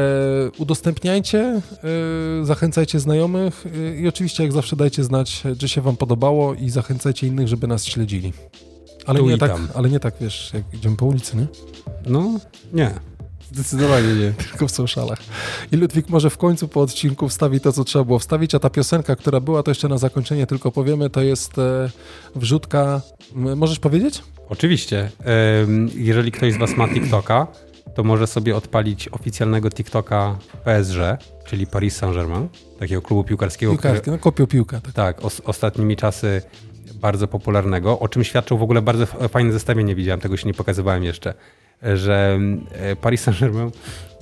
udostępniajcie, e, zachęcajcie znajomych e, i oczywiście jak zawsze dajcie znać, że się wam podobało i zachęcajcie innych, żeby nas śledzili. Ale, nie tak, ale nie tak, wiesz, jak idziemy po ulicy, nie? No, nie. Zdecydowanie nie. Tylko w socialach. I Ludwik może w końcu po odcinku wstawi to, co trzeba było wstawić, a ta piosenka, która była, to jeszcze na zakończenie tylko powiemy, to jest e, wrzutka. Możesz powiedzieć? Oczywiście. Jeżeli ktoś z Was ma TikToka, to może sobie odpalić oficjalnego TikToka PSG, czyli Paris Saint-Germain, takiego klubu piłkarskiego. Piłkarskie, który, no kopią piłkę. Tak, tak os, ostatnimi czasy bardzo popularnego, o czym świadczył w ogóle bardzo fajne zestawienie, widziałem, tego się nie pokazywałem jeszcze, że e, Paris Saint-Germain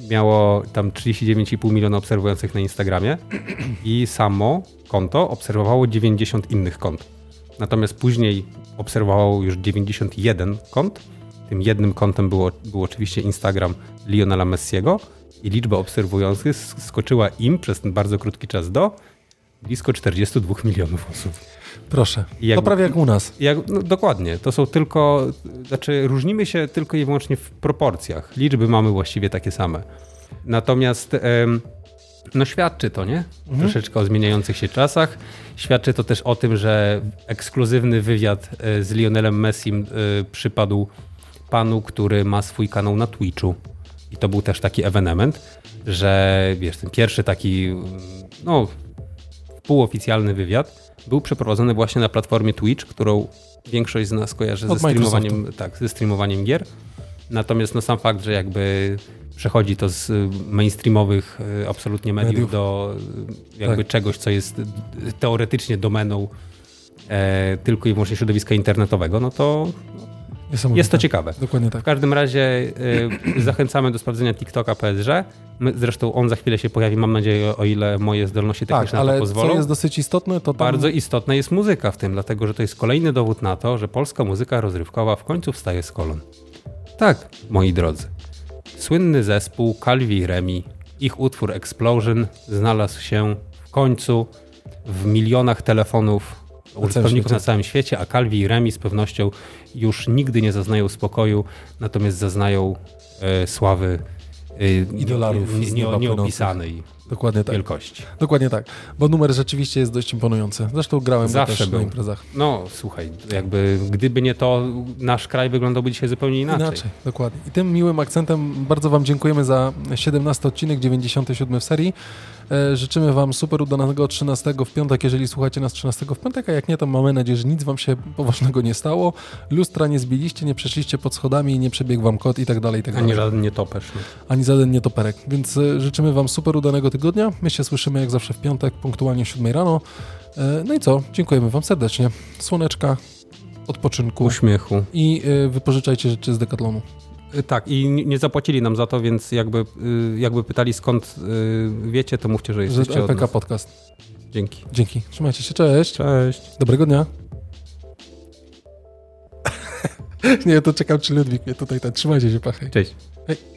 miało tam 39,5 miliona obserwujących na Instagramie i samo konto obserwowało 90 innych kont. Natomiast później obserwowało już 91 kont. Tym jednym kontem było, był oczywiście Instagram Lionela Messiego i liczba obserwujących skoczyła im przez ten bardzo krótki czas do blisko 42 milionów osób. Proszę. Jak, to prawie jak u nas. Jak, no, dokładnie. To są tylko, znaczy różnimy się tylko i wyłącznie w proporcjach. Liczby mamy właściwie takie same. Natomiast no świadczy to, nie? Mhm. Troszeczkę o zmieniających się czasach. Świadczy to też o tym, że ekskluzywny wywiad e, z Lionelem Messim e, przypadł panu, który ma swój kanał na Twitchu. I to był też taki ewenement, że wiesz, ten pierwszy taki no, półoficjalny wywiad był przeprowadzony właśnie na platformie Twitch, którą większość z nas kojarzy ze streamowaniem, tak, ze streamowaniem gier. Natomiast no, sam fakt, że jakby przechodzi to z mainstreamowych e, absolutnie mediów, mediów. do e, jakby tak. czegoś, co jest teoretycznie domeną e, tylko i wyłącznie środowiska internetowego, no to jest to ciekawe. Dokładnie tak. W każdym razie y, zachęcamy do sprawdzenia TikToka PSG. My, zresztą on za chwilę się pojawi, mam nadzieję, o ile moje zdolności tak, techniczne tak, na to pozwolą. ale co jest dosyć istotne, to tam... Bardzo istotna jest muzyka w tym, dlatego że to jest kolejny dowód na to, że polska muzyka rozrywkowa w końcu wstaje z kolon. Tak, moi drodzy. Słynny zespół Calvi Remi, ich utwór Explosion znalazł się w końcu w milionach telefonów użytkowników na całym świecie, a Calvi i Remi z pewnością już nigdy nie zaznają spokoju, natomiast zaznają e, sławy e, i dolarów nie, nie, nieopisanej. Dokładnie tak. wielkości. Dokładnie tak, bo numer rzeczywiście jest dość imponujący. Zresztą grałem Zawsze też był. na imprezach. No słuchaj, jakby gdyby nie to, nasz kraj wyglądałby dzisiaj zupełnie inaczej. Inaczej, dokładnie. I tym miłym akcentem bardzo Wam dziękujemy za 17 odcinek, 97 w serii. E, życzymy Wam super udanego 13 w piątek, jeżeli słuchacie nas 13 w piątek, a jak nie, to mamy nadzieję, że nic Wam się poważnego nie stało. Lustra nie zbiliście, nie przeszliście pod schodami, nie przebiegł Wam kot i tak dalej, i tak dalej. Ani żaden nietoperz. Nie? Ani żaden nietoperek. Więc e, życzymy Wam super udanego tygodnia. My się słyszymy jak zawsze w piątek, punktualnie o 7 rano. E, no i co? Dziękujemy Wam serdecznie. Słoneczka, odpoczynku. Uśmiechu. I wypożyczajcie rzeczy z Decathlonu. Y, tak, i nie zapłacili nam za to, więc jakby, y, jakby pytali skąd y, wiecie, to mówcie, że jesteście że LPK Podcast. Dzięki. Dzięki. Trzymajcie się, cześć. Cześć. Dobrego dnia. nie, to czekam, czy Ludwik mnie tutaj ten. Trzymajcie się, pachaj. Cześć. Hej.